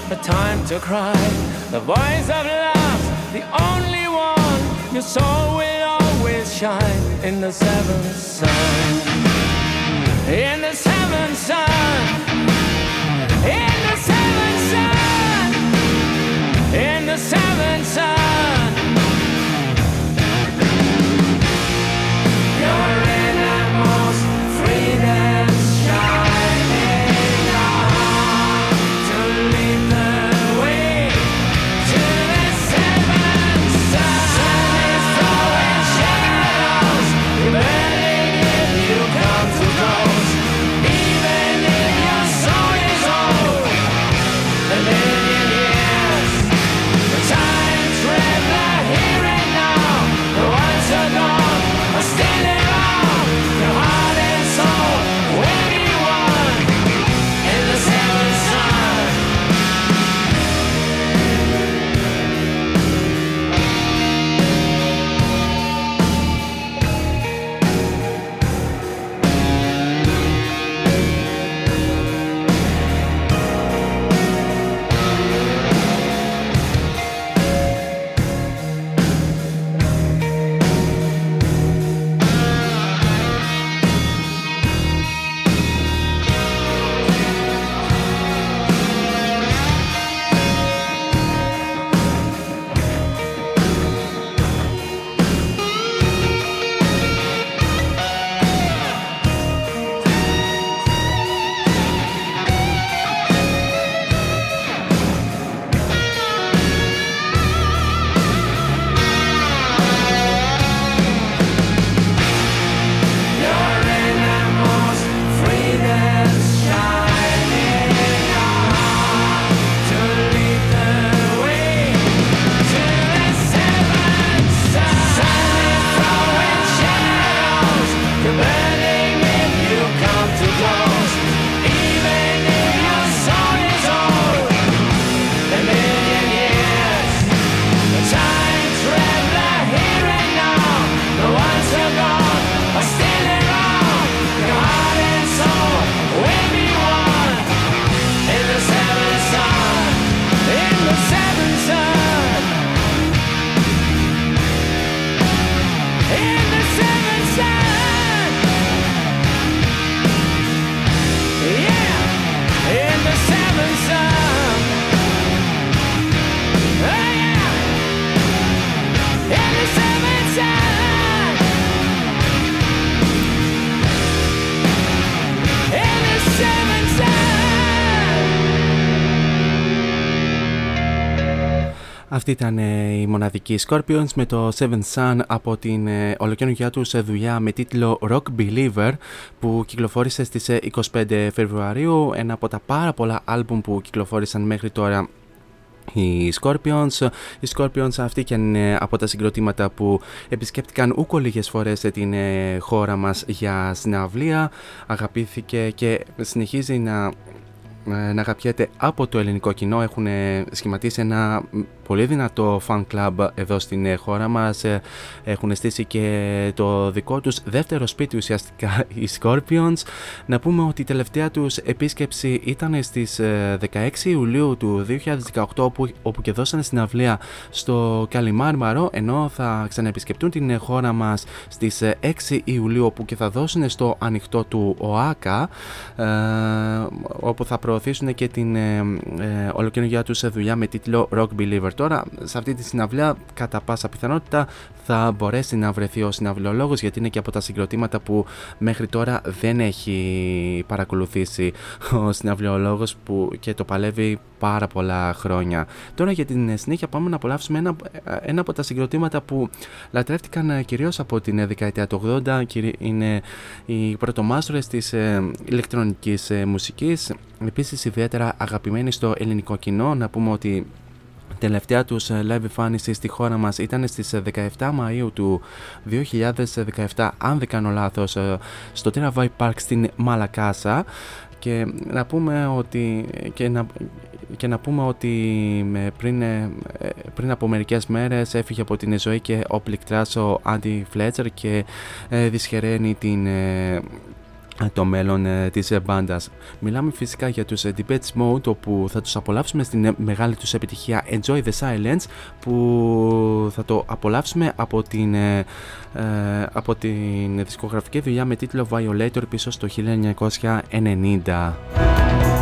the time to cry. The voice of love, the only one. Your soul will always shine in the seventh sun. In the seventh sun. Αυτή ήταν ε, η μοναδική Scorpions με το Seven Sun από την ε, ολοκαινούργια του δουλειά με τίτλο Rock Believer που κυκλοφόρησε στις 25 ε, Φεβρουαρίου ένα από τα πάρα πολλά άλμπουμ που κυκλοφόρησαν μέχρι τώρα οι Scorpions. Οι Scorpions αυτοί και είναι από τα συγκροτήματα που επισκέπτηκαν ούκο λίγες φορές την χώρα μας για συναυλία. Αγαπήθηκε και συνεχίζει να ε, να αγαπιέται από το ελληνικό κοινό. Έχουν σχηματίσει ένα πολύ δυνατό fan club εδώ στην ε, χώρα μας. Ε, έχουν στήσει και το δικό τους δεύτερο σπίτι ουσιαστικά οι Scorpions. Να πούμε ότι η τελευταία τους επίσκεψη ήταν στις 16 Ιουλίου του 2018 όπου, όπου και δώσανε συναυλία στο Καλιμάρμαρο ενώ θα ξαναεπισκεπτούν την χώρα μας στις 6 Ιουλίου όπου και θα δώσουν στο ανοιχτό του ΟΑΚΑ όπου θα προωθήσουν και την ε, ε, ολοκληρωνιά τους δουλειά με τίτλο Rock Believer. Τώρα, σε αυτή τη συναυλία, κατά πάσα πιθανότητα θα μπορέσει να βρεθεί ο συναυλιολόγος γιατί είναι και από τα συγκροτήματα που μέχρι τώρα δεν έχει παρακολουθήσει ο συναυλιολόγος που και το παλεύει πάρα πολλά χρόνια. Τώρα για την συνέχεια πάμε να απολαύσουμε ένα, ένα από τα συγκροτήματα που λατρεύτηκαν ε, κυρίως από την δεκαετία του 80 είναι οι πρωτομάστορες της ε, ηλεκτρονικής ε, μουσικής επίσης ιδιαίτερα αγαπημένοι στο ελληνικό κοινό να πούμε ότι τελευταία τους live εμφάνιση στη χώρα μας ήταν στις 17 Μαΐου του 2017 αν δεν κάνω λάθος στο Terra Park στην Μαλακάσα. Και να πούμε ότι και να, και να πούμε ότι πριν, ε, πριν από μερικές μέρες έφυγε από την ζωή και ο πληκτράς ο Άντι Φλέτσερ και ε, δυσχεραίνει την, ε, το μέλλον ε, της μπάντας. Μιλάμε φυσικά για τους Debates Mode όπου θα τους απολαύσουμε στην μεγάλη τους επιτυχία Enjoy the Silence που θα το απολαύσουμε από την, από την δισκογραφική δουλειά με τίτλο Violator πίσω στο 1990.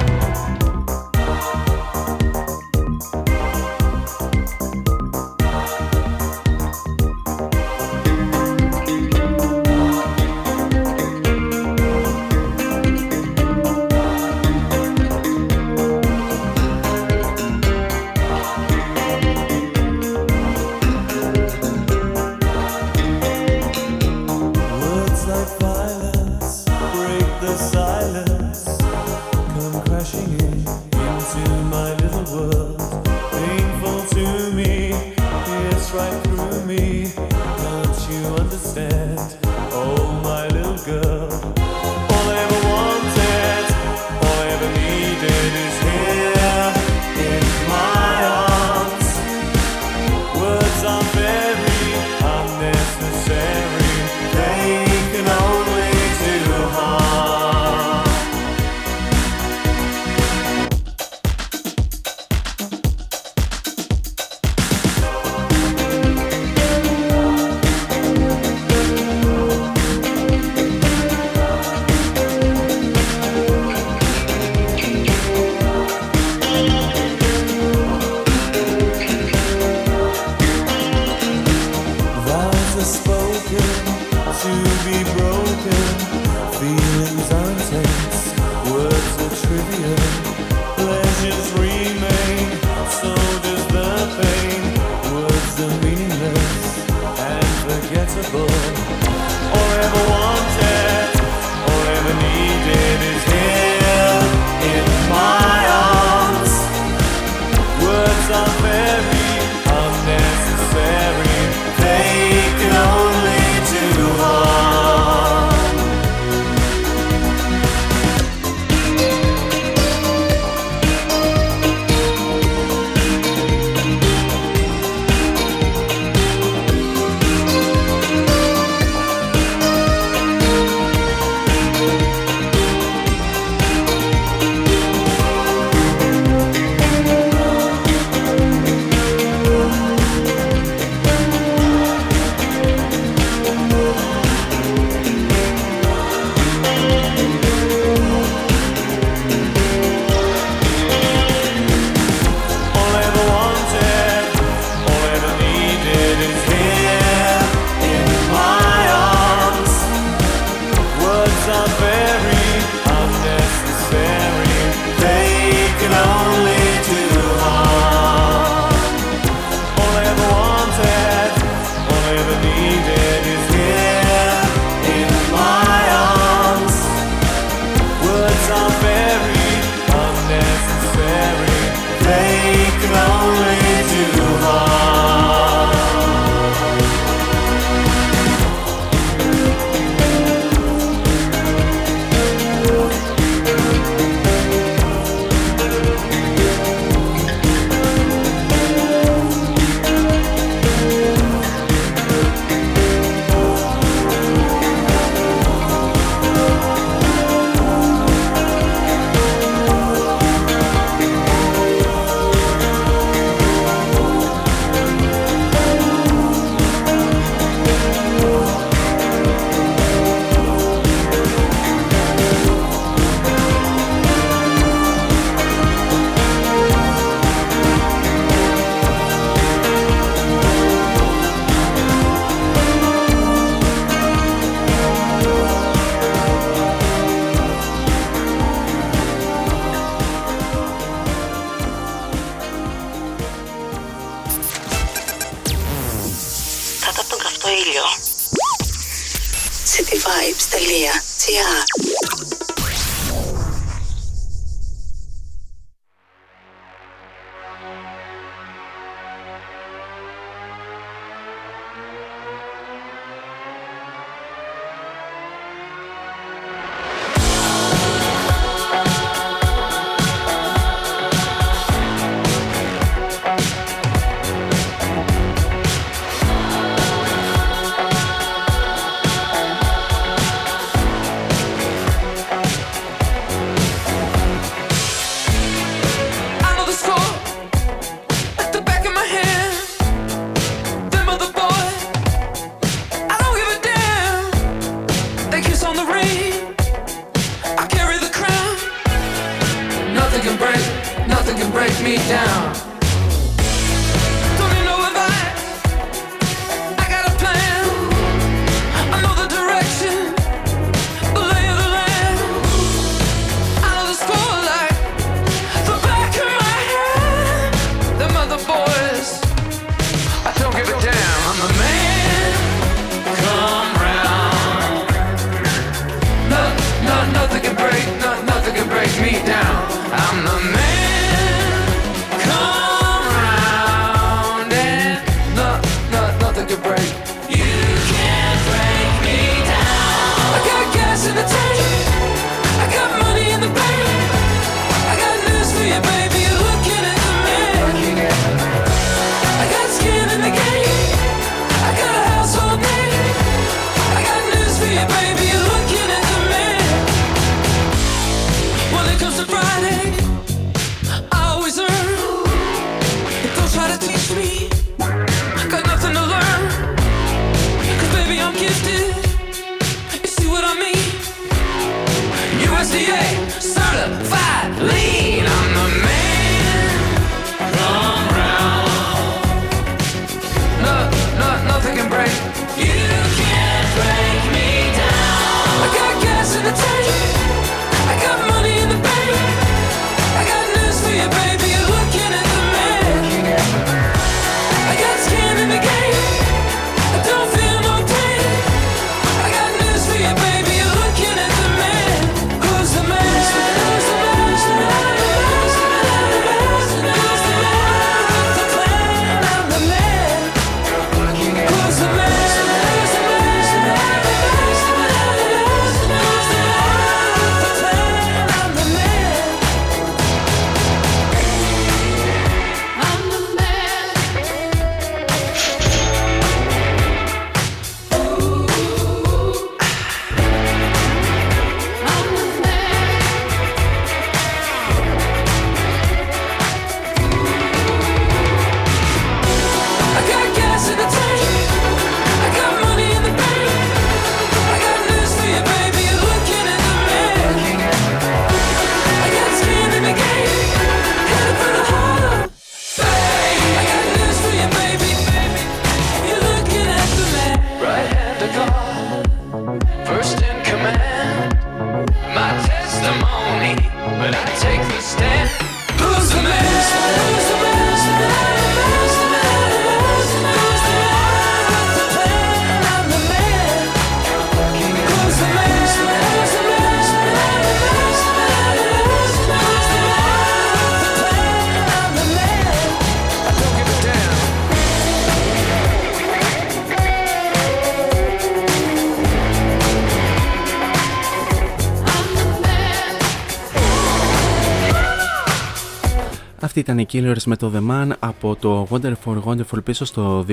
Ήταν οι Killers με το The Man από το Wonderful Wonderful πίσω στο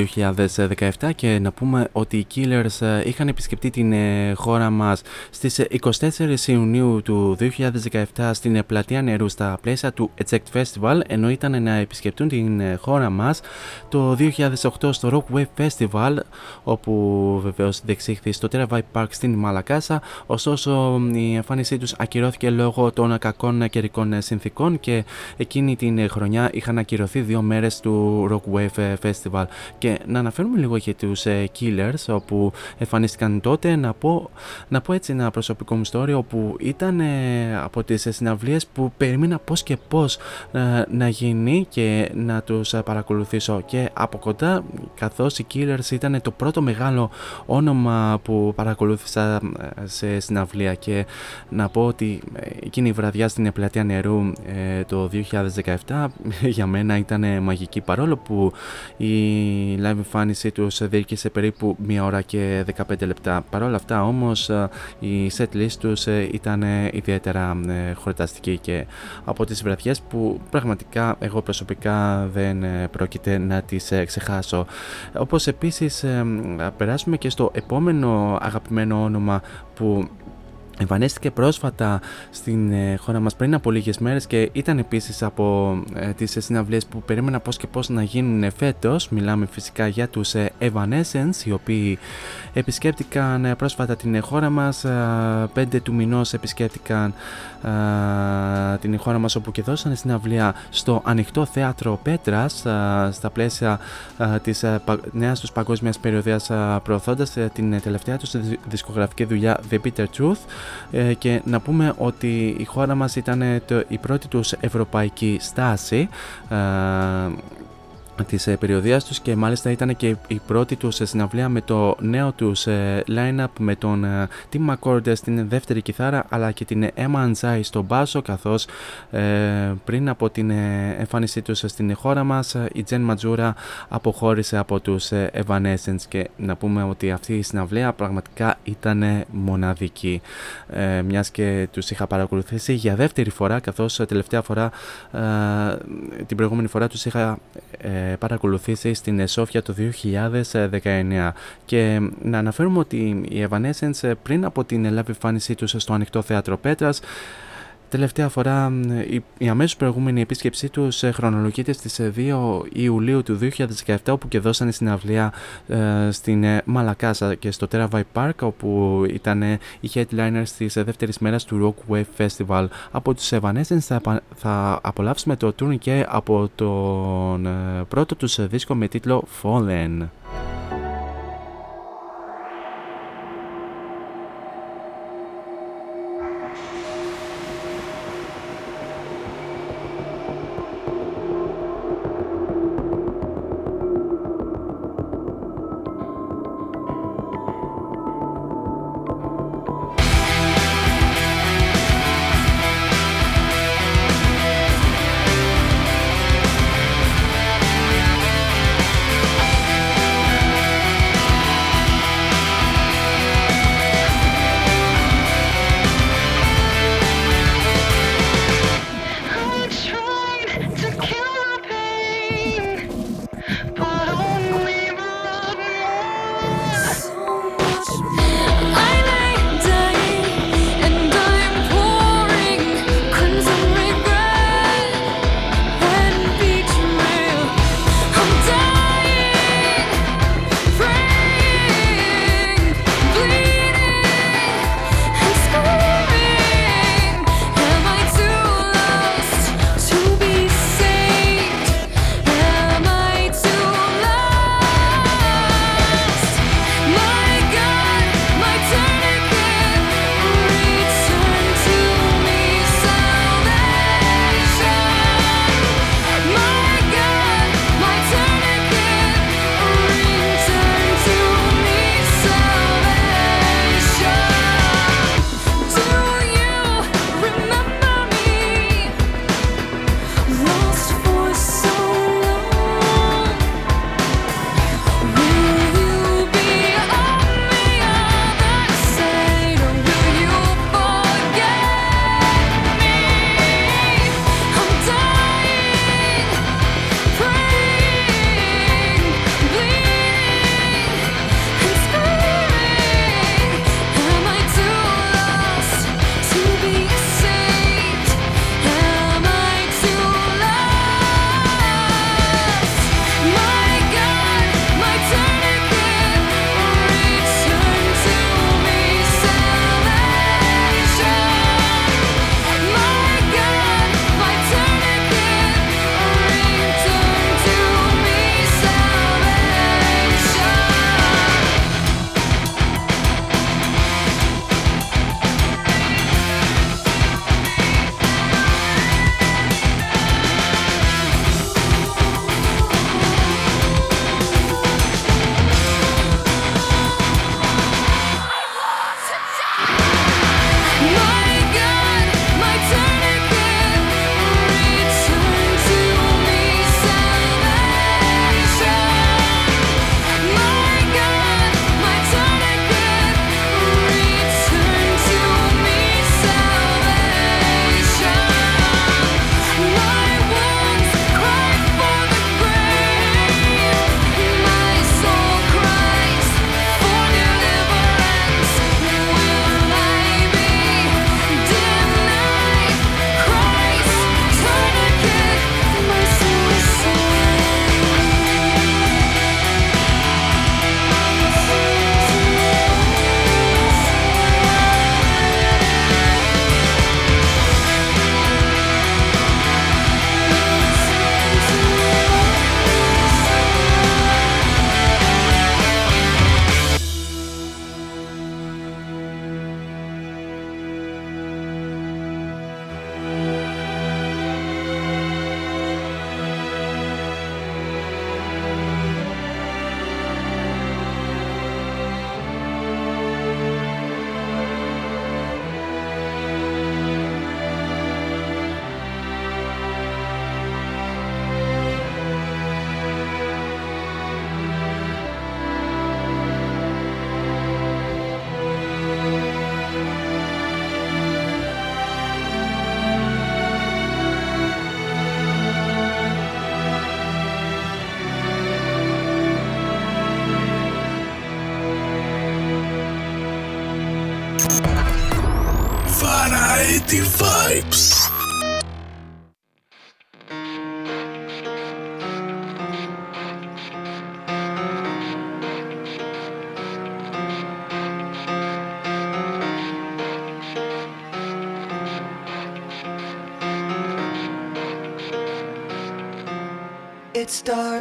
2017 και να πούμε ότι οι Killers ε, είχαν επισκεφτεί την ε, χώρα μας στις 24 Ιουνίου του 2017 στην πλατεία νερού στα πλαίσια του Eject Festival ενώ ήταν να επισκεφτούν την ε, χώρα μας το 2008 στο Rock Wave Festival όπου βεβαίως διεξήχθη στο Terabyte Park στην Μαλακάσα. Ωστόσο η εμφάνισή τους ακυρώθηκε λόγω των κακών καιρικών συνθήκων και εκείνη την την χρονιά είχαν ακυρωθεί δύο μέρες του Rock Wave Festival. Και να αναφέρουμε λίγο για τους Killers όπου εμφανίστηκαν τότε. Να πω, να πω έτσι ένα προσωπικό μου story όπου ήταν από τις συναυλίες που περίμενα πώς και πώς να γίνει και να τους παρακολουθήσω. Και από κοντά καθώς οι Killers ήταν το πρώτο μεγάλο όνομα που παρακολούθησα σε συναυλία. Και να πω ότι εκείνη η βραδιά στην πλατεία νερού ε, το 2017 για μένα ήταν μαγική. Παρόλο που η live εμφάνισή τους διήρκησε περίπου μία ώρα και 15 λεπτά. Παρόλα αυτά όμως η set list τους ε, ήταν ιδιαίτερα ε, χορταστική. Και από τις βραδιές που πραγματικά εγώ προσωπικά δεν πρόκειται να τις ξεχάσω. Όπως επίσης περάσουμε και στο επόμενο αγαπημένο όνομα που Εμφανίστηκε πρόσφατα στην ε, χώρα μας πριν από λίγες μέρες και ήταν επίσης από ε, τις συναυλίες που περίμενα πώς και πώς να γίνουν φέτος. Μιλάμε φυσικά για τους ε, Evanescence οι οποίοι επισκέπτηκαν ε, πρόσφατα την χώρα μας, 5 του μηνός επισκέπτηκαν την χώρα μας όπου και δώσανε συναυλία στο ανοιχτό θέατρο Πέτρας στα πλαίσια της νέας τους παγκόσμιας περιοδίας προωθώντας την τελευταία τους δισκογραφική δουλειά The Bitter Truth ε, και να πούμε ότι η χώρα μας ήταν η πρώτη τους ευρωπαϊκή στάση Της ε, περιοδίας τους και μάλιστα ήταν και η πρώτη τους συναυλία με το νέο τους ε, line-up με τον ε, Tim McCord στην δεύτερη κιθάρα αλλά και την Emma Anzai στο μπάσο καθώς πριν από την εμφάνισή τους στην χώρα μας η Jen Majura αποχώρησε από τους Evanescence και να πούμε ότι αυτή η συναυλία πραγματικά ήταν μοναδική. Μιας και τους είχα παρακολουθήσει για δεύτερη φορά καθώς τελευταία φορά την προηγούμενη φορά τους είχα παρακολουθήσει στην Σόφια το 2019 και να αναφέρουμε ότι οι Evanescence πριν από την Ελλάδα εμφάνισή τους στο ανοιχτό θέατρο Πέτρας Τελευταία φορά η, η αμέσως προηγούμενη επίσκεψή τους χρονολογείται στις 2 Ιουλίου του 2017 όπου και δώσανε συναυλία ε, στην ε, Μαλακάσα και στο Terabyte Park όπου ήταν οι headliners της δεύτερης μέρας του Rock Wave Festival. Από τους Evanescence θα, θα απολαύσουμε το και από τον ε, πρώτο τους δίσκο με τίτλο Fallen.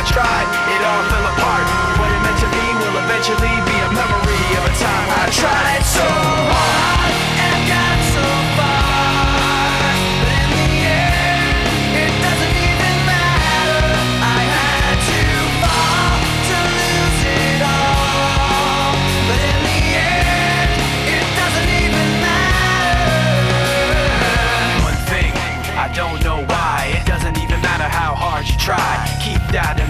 I tried, it all fell apart. What it meant to be will eventually be a memory of a time I tried so hard and got so far. But in the end, it doesn't even matter. I had to fall to lose it all. But in the end, it doesn't even matter. One thing, I don't know why. It doesn't even matter how hard you try. Keep that in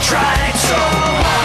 tried so hard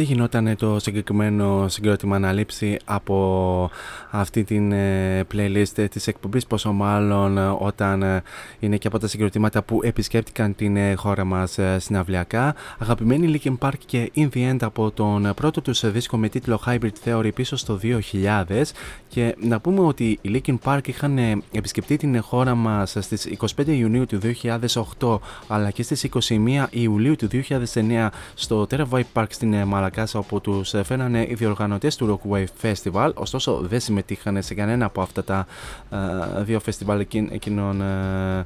Δεν γινόταν το συγκεκριμένο συγκρότημα να λείψει από αυτή την ε, playlist της εκπομπής πόσο μάλλον ε, όταν ε, είναι και από τα συγκροτήματα που επισκέπτηκαν την ε, χώρα μας ε, συναυλιακά. Αγαπημένοι Linkin Park και In The End από τον πρώτο τους δίσκο με τίτλο Hybrid Theory πίσω στο 2000 και να πούμε ότι οι Linkin Park είχαν ε, επισκεφτεί την χώρα μας στις 25 Ιουνίου του 2008 αλλά και στις 21 Ιουλίου του 2009 στο Terra Park στην ε, Μαλακάσα όπου τους ε, φέρανε οι διοργανωτές του Rockwave Festival ωστόσο δεν συμμετείχαν σε κανένα από αυτά τα ε, δύο φεστιβάλ εκείν- εκείνων ε, εκείνων, ε,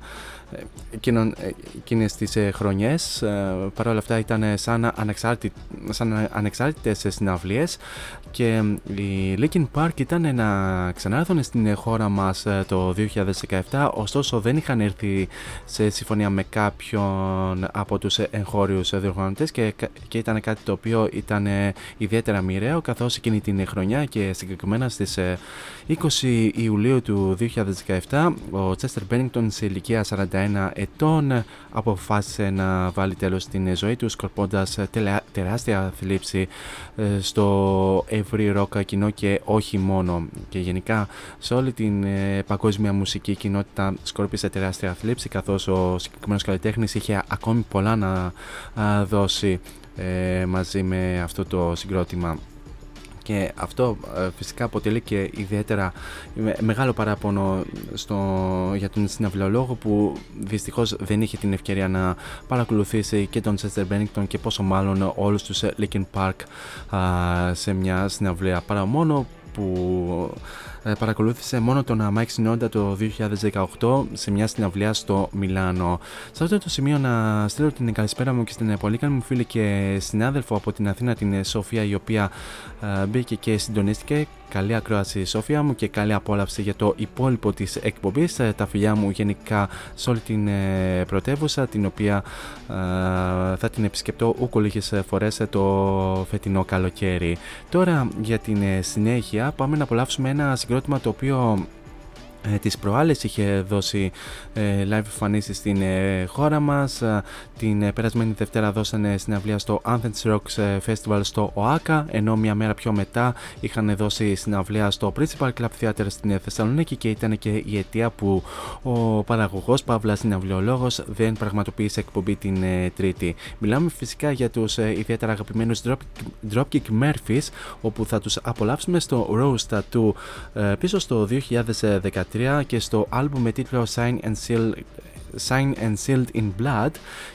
εκείνες τις ε, χρονιές ε, Παρ' όλα αυτά ήταν ε, σαν, ανεξάρτητη, σαν ανεξάρτητες ε, συναυλίες και ε, οι Linkin Park ήταν να ξανάρθουν στην ε, χώρα μας ε, το 2017 ωστόσο δεν είχαν έρθει σε συμφωνία με κάποιον από τους ε, εγχώριους ε, διοργανωτές και, κα- και ήταν κάτι το οποίο ήταν ε, ιδιαίτερα μοιραίο καθώς εκείνη την ε, χρονιά και συγκεκριμένα στις ε, 20 Ιουλίου του 2017 ο Chester Bennington σε ηλικία 41 ετών ε, αποφάσισε να βάλει τέλος στην ε, ζωή τους σκορπώντας ε, τελεα- τεράστια θλίψη ε, στο ευρύ ροκ κοινό και όχι μόνο. Και γενικά σε όλη την ε, παγκόσμια μουσική κοινότητα σκόρπισε τεράστια θλίψη καθώς ο συγκεκριμένος καλλιτέχνης είχε ακόμη πολλά να α, δώσει ε, μαζί με αυτό το συγκρότημα και αυτό ε, φυσικά αποτελεί και ιδιαίτερα μεγάλο παράπονο στο, για τον συναυλιολόγο που δυστυχώς δεν είχε την ευκαιρία να παρακολουθήσει και τον Chester Bennington και πόσο μάλλον όλους τους Linkin Park σε μια συναυλία παρά μόνο που ε, παρακολούθησε μόνο τον Mike Sinoda το 2018 σε μια συναυλία στο Μιλάνο. Σε αυτό το σημείο να στείλω την καλησπέρα μου και στην πολύ καλή μου φίλη και συνάδελφο από την Αθήνα την Σοφία η οποία ε, μπήκε και συντονίστηκε Καλή ακρόαση Σόφια μου και καλή απόλαυση για το υπόλοιπο της εκπομπής. Ε, τα φιλιά μου γενικά σε όλη την ε, πρωτεύουσα την οποία ε, θα την επισκεπτώ ούκο λίγες φορές το φετινό καλοκαίρι. Τώρα για την συνέχεια πάμε να απολαύσουμε ένα συγκρότημα το οποίο ε, τις προάλλες είχε δώσει ε, live εμφανίσεις στην ε, χώρα μας ε, την περασμένη Δευτέρα δώσανε συναυλία στο Athens Rocks Festival στο ΟΑΚΑ ενώ μια μέρα πιο μετά είχαν δώσει συναυλία στο Principal Club Theater στην Θεσσαλονίκη και ήταν και η αιτία που ο παραγωγός Παύλας συναυλιολόγος δεν πραγματοποίησε εκπομπή την Τρίτη. Μιλάμε φυσικά για τους ιδιαίτερα αγαπημένους Dropkick Murphys όπου θα τους απολαύσουμε στο Rose Tattoo πίσω στο 2013 και στο άλμπου με τίτλο Sign and, Seal, Sign and Sealed in Blood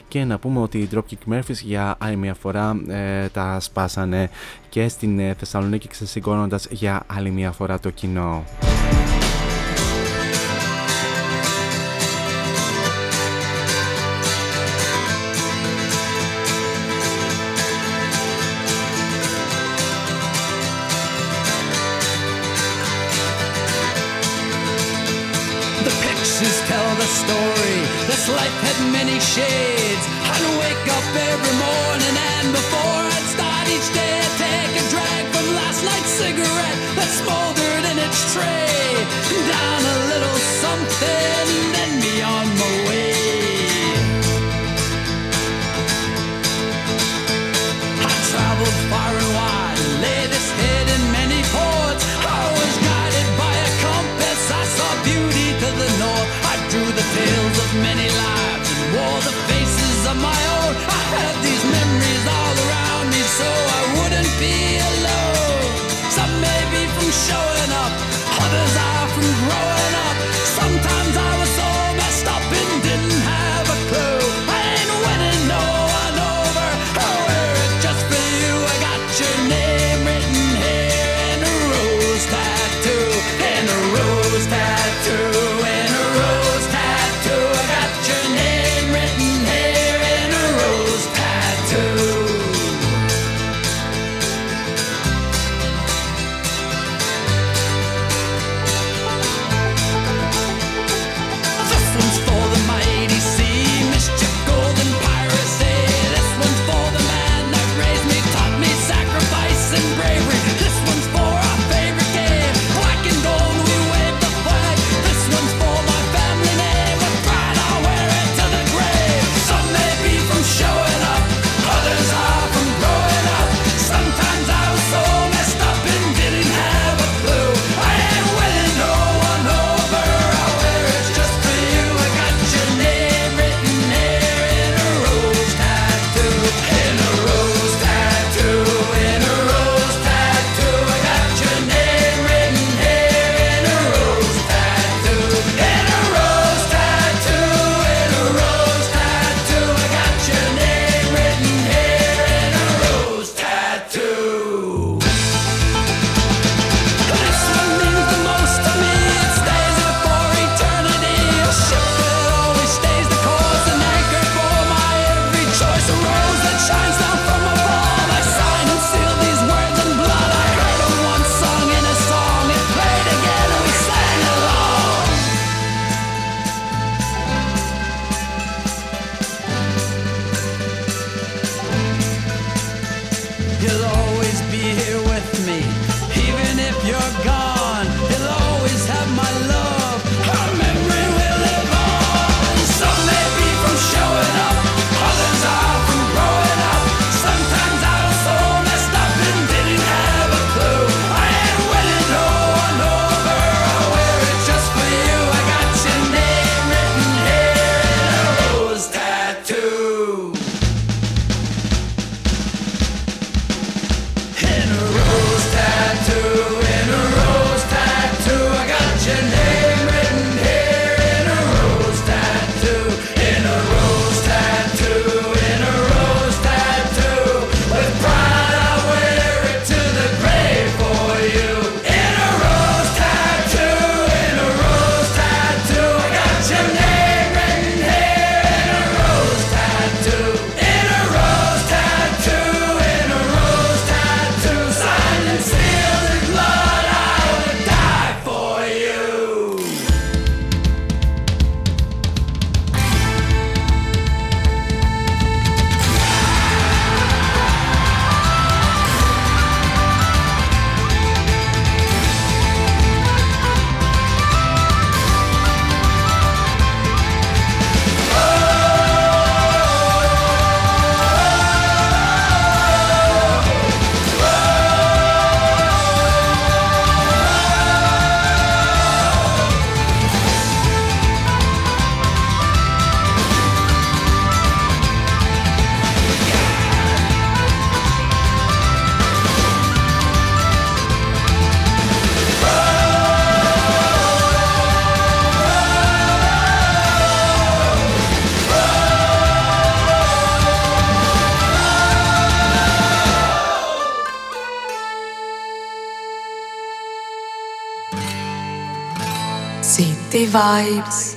και να πούμε ότι οι Dropkick Murphys για άλλη μια φορά ε, τα σπάσανε και στην ε, Θεσσαλονίκη ξεσηκώνοντας για άλλη μια φορά το κοινό. Many shades. I'd wake up every morning and before Vibes.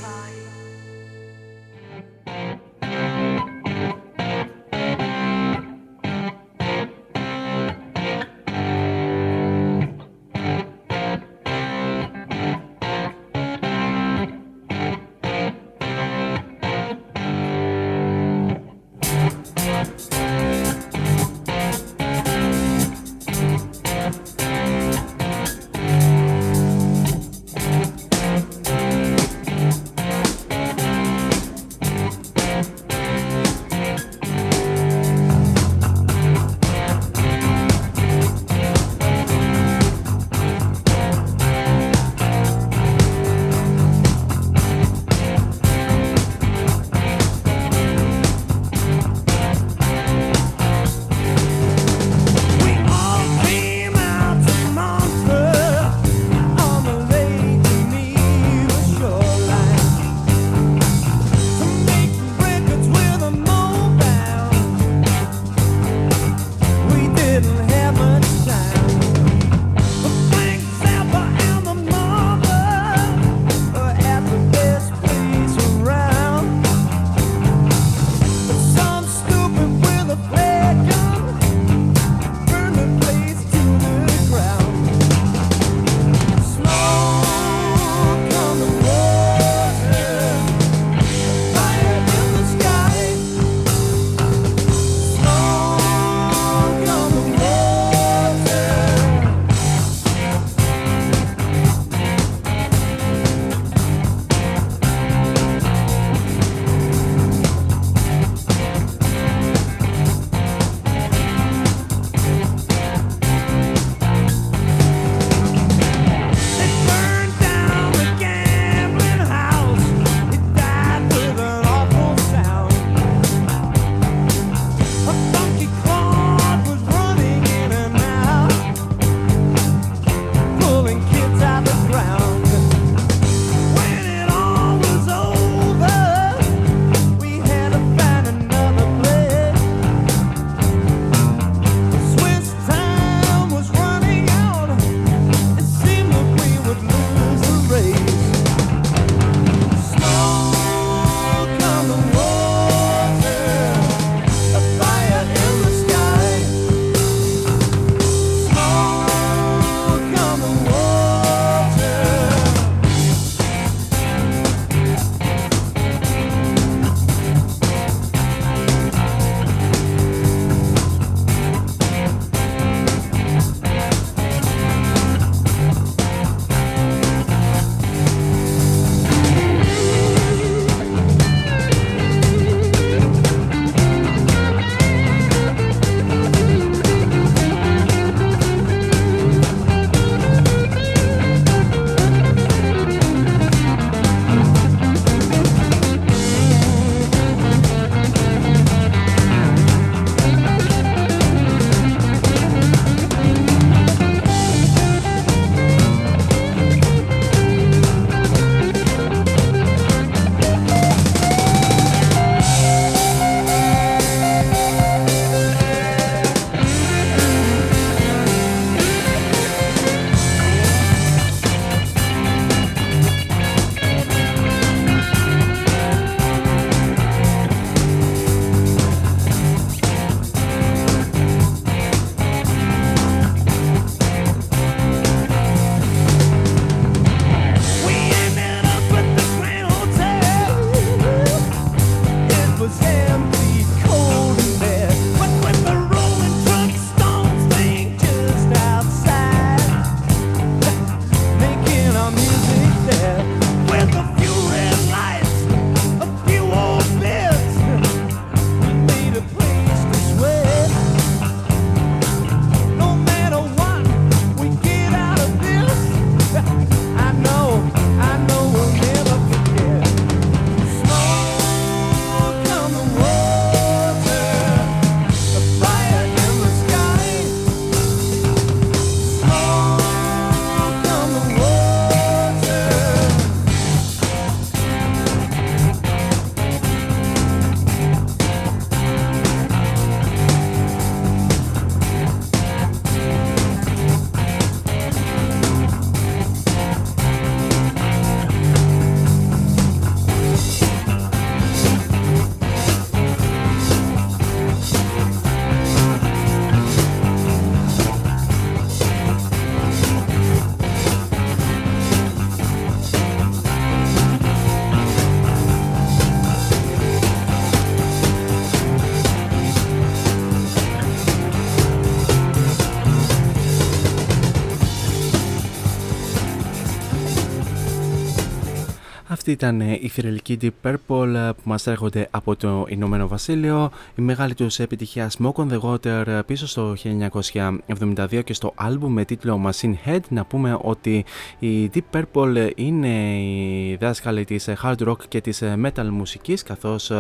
Αυτή ήταν η θηρελική Deep Purple που μας έρχονται από το Ηνωμένο Βασίλειο. Η μεγάλη τους επιτυχία Smoke on the Water πίσω στο 1972 και στο άλμπουμ με τίτλο Machine Head. Να πούμε ότι η Deep Purple είναι η δάσκαλη της hard rock και της metal μουσικής καθώς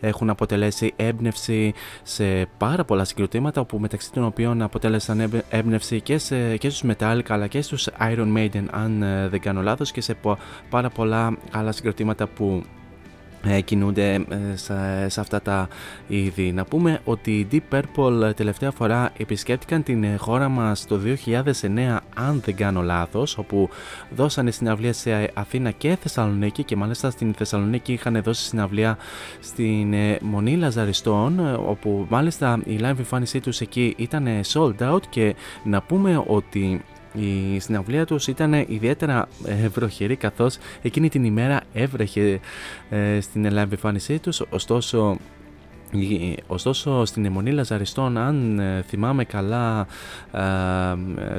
έχουν αποτελέσει έμπνευση σε πάρα πολλά συγκροτήματα όπου μεταξύ των οποίων αποτέλεσαν έμπνευση και, σε, και στους Metallica αλλά και στους Iron Maiden αν δεν κάνω λάθος και σε πάρα πολλά άλλα συγκροτήματα που ε, κινούνται ε, σε, αυτά τα είδη. Να πούμε ότι οι Deep Purple τελευταία φορά επισκέπτηκαν την χώρα μας το 2009 αν δεν κάνω λάθος όπου δώσανε συναυλία σε Αθήνα και Θεσσαλονίκη και μάλιστα στην Θεσσαλονίκη είχαν δώσει συναυλία στην ε, Μονή Λαζαριστών όπου μάλιστα η live εμφάνισή τους εκεί ήταν sold out και να πούμε ότι η συναυλία τους ήταν ιδιαίτερα ε, βροχερή καθώς εκείνη την ημέρα έβρεχε ε, στην Ελλάδα εμφάνισή τους. Ωστόσο Ωστόσο στην αιμονή Λαζαριστών αν ε, θυμάμαι καλά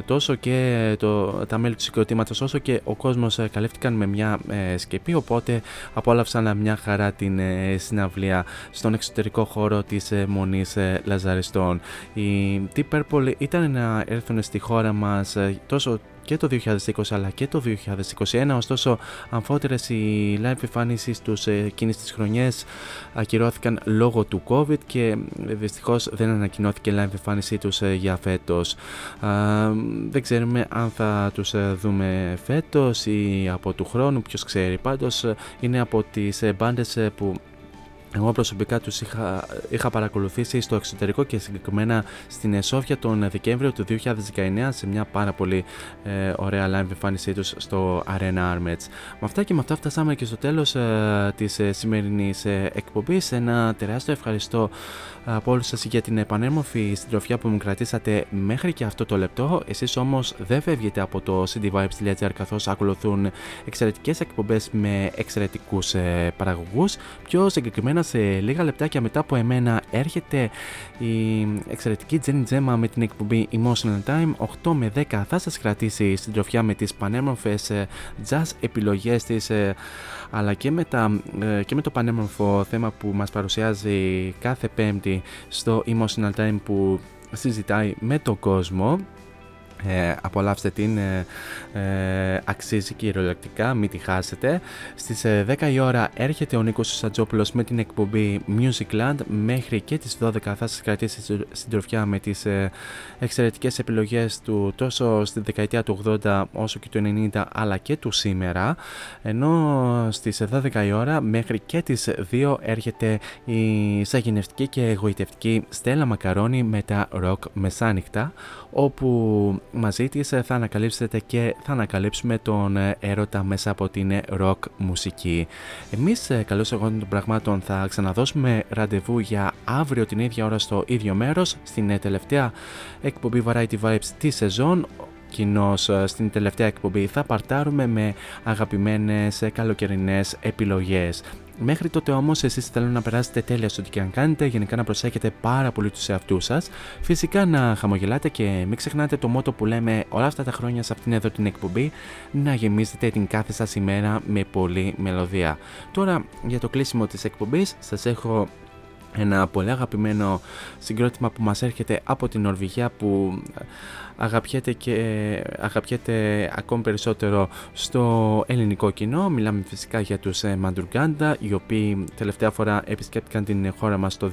τόσο και το, τα μέλη του συγκροτήματος όσο και ο κόσμος καλύφθηκαν με μια σκεπή οπότε απόλαυσαν μια χαρά την συναυλία στον εξωτερικό χώρο της Μονής Λαζαριστών. Οι Deep Purple ήταν να έρθουν στη χώρα μας τόσο και το 2020 αλλά και το 2021 ωστόσο αμφότερες οι live εμφάνισεις τους εκείνες τις χρονιές ακυρώθηκαν λόγω του COVID και δυστυχώς δεν ανακοινώθηκε live εμφάνισή τους ε, για φέτος. Δεν ξέρουμε αν θα τους ε, δούμε φέτος ή από του χρόνου ποιος ξέρει. Πάντως ε, είναι από τις μπάντες που εγώ προσωπικά τους είχα, είχα παρακολουθήσει στο εξωτερικό και συγκεκριμένα στην Εσόφια τον Δεκέμβριο του 2019 σε μια πάρα πολύ ε, ωραία live εμφάνισή τους στο Arena Armets. Με αυτά και με αυτά φτάσαμε και στο τέλος ε, της ε, σημερινής ε, εκπομπής. Ένα τεράστιο ευχαριστώ από όλους σας για την επανέμορφη συντροφιά που μου κρατήσατε μέχρι και αυτό το λεπτό. Εσείς όμως δεν φεύγετε από το cdvibes.gr καθώς ακολουθούν εξαιρετικές εκπομπές με εξαιρετικούς ε, παραγωγούς. Πιο συγκεκριμένα σε λίγα λεπτάκια μετά από εμένα έρχεται η εξαιρετική Jenny Gemma με την εκπομπή Emotional Time. 8 με 10 θα σας κρατήσει συντροφιά με τις πανέμορφες ε, jazz επιλογές της ε, αλλά και με, τα, ε, και με το πανέμορφο θέμα που μας παρουσιάζει κάθε πέμπτη στο Emotional Time που συζητάει με τον κόσμο ε, απολαύστε την, ε, ε, αξίζει κυριολεκτικά, μην τη χάσετε. Στις 10 ε, η ώρα έρχεται ο Νίκος Σατζόπουλος με την εκπομπή Musicland μέχρι και τις 12 θα σας κρατήσει συντροφιά με τις ε, εξαιρετικές επιλογές του τόσο στη δεκαετία του 80 όσο και του 90 αλλά και του σήμερα. Ενώ στις 12 η ώρα μέχρι και τις 2 έρχεται η σαγηνευτική και εγωιτευτική Στέλλα Μακαρόνη με τα rock μεσάνυχτα όπου μαζί της θα ανακαλύψετε και θα ανακαλύψουμε τον έρωτα μέσα από την rock μουσική. Εμείς καλώς εγώ των πραγμάτων θα ξαναδώσουμε ραντεβού για αύριο την ίδια ώρα στο ίδιο μέρος στην τελευταία εκπομπή Variety Vibes της σεζόν κοινώς στην τελευταία εκπομπή θα παρτάρουμε με αγαπημένες καλοκαιρινές επιλογές. Μέχρι τότε όμως, εσείς θέλω να περάσετε τέλεια στο τι και αν κάνετε, γενικά να προσέχετε πάρα πολύ τους εαυτούς σας. Φυσικά να χαμογελάτε και μην ξεχνάτε το μότο που λέμε όλα αυτά τα χρόνια σε αυτήν εδώ την εκπομπή, να γεμίζετε την κάθε σας ημέρα με πολλή μελωδία. Τώρα για το κλείσιμο της εκπομπής, σας έχω ένα πολύ αγαπημένο συγκρότημα που μας έρχεται από την Νορβηγία που αγαπιέται και αγαπιέται ακόμη περισσότερο στο ελληνικό κοινό. Μιλάμε φυσικά για τους ε, Μαντουργκάντα, οι οποίοι τελευταία φορά επισκέπτηκαν την χώρα μας το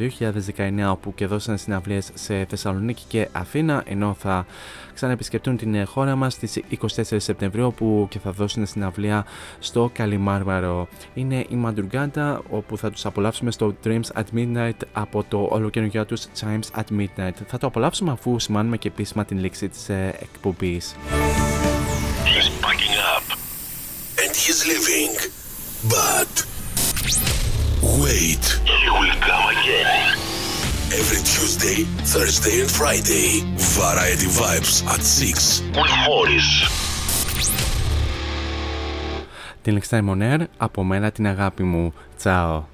2019 όπου και δώσαν συναυλίες σε Θεσσαλονίκη και Αθήνα, ενώ θα ξαναεπισκεπτούν την χώρα μας στις 24 Σεπτεμβρίου όπου και θα δώσουν συναυλία στο Καλιμάρμαρο. Είναι η Μαντουργκάντα όπου θα τους απολαύσουμε στο Dreams at Midnight από το ολοκαινούργιο τους Chimes at Midnight. Θα το απολαύσουμε αφού σημάνουμε και επίσημα την λήξη της ε, εκπομπής. He's packing up and he's leaving, but wait, he will come again every Tuesday, Thursday and Friday. Variety Vibes at 6 with Morris. Την Next on Air, από μένα την αγάπη μου. Τσάω.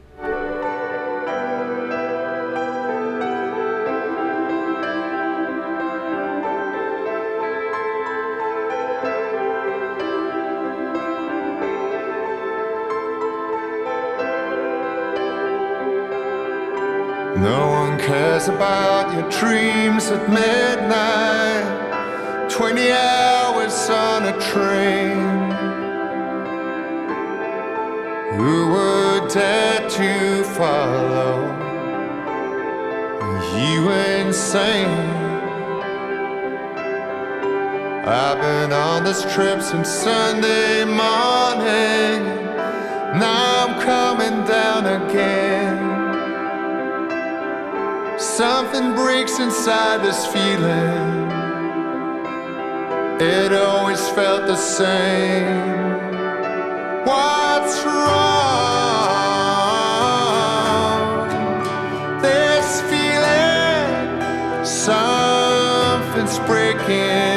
No one cares about your dreams at midnight. 20 hours on a train. Who would dare to follow you insane? I've been on this trip since Sunday morning. Now I'm coming down again. Something breaks inside this feeling. It always felt the same. What's wrong? This feeling, something's breaking,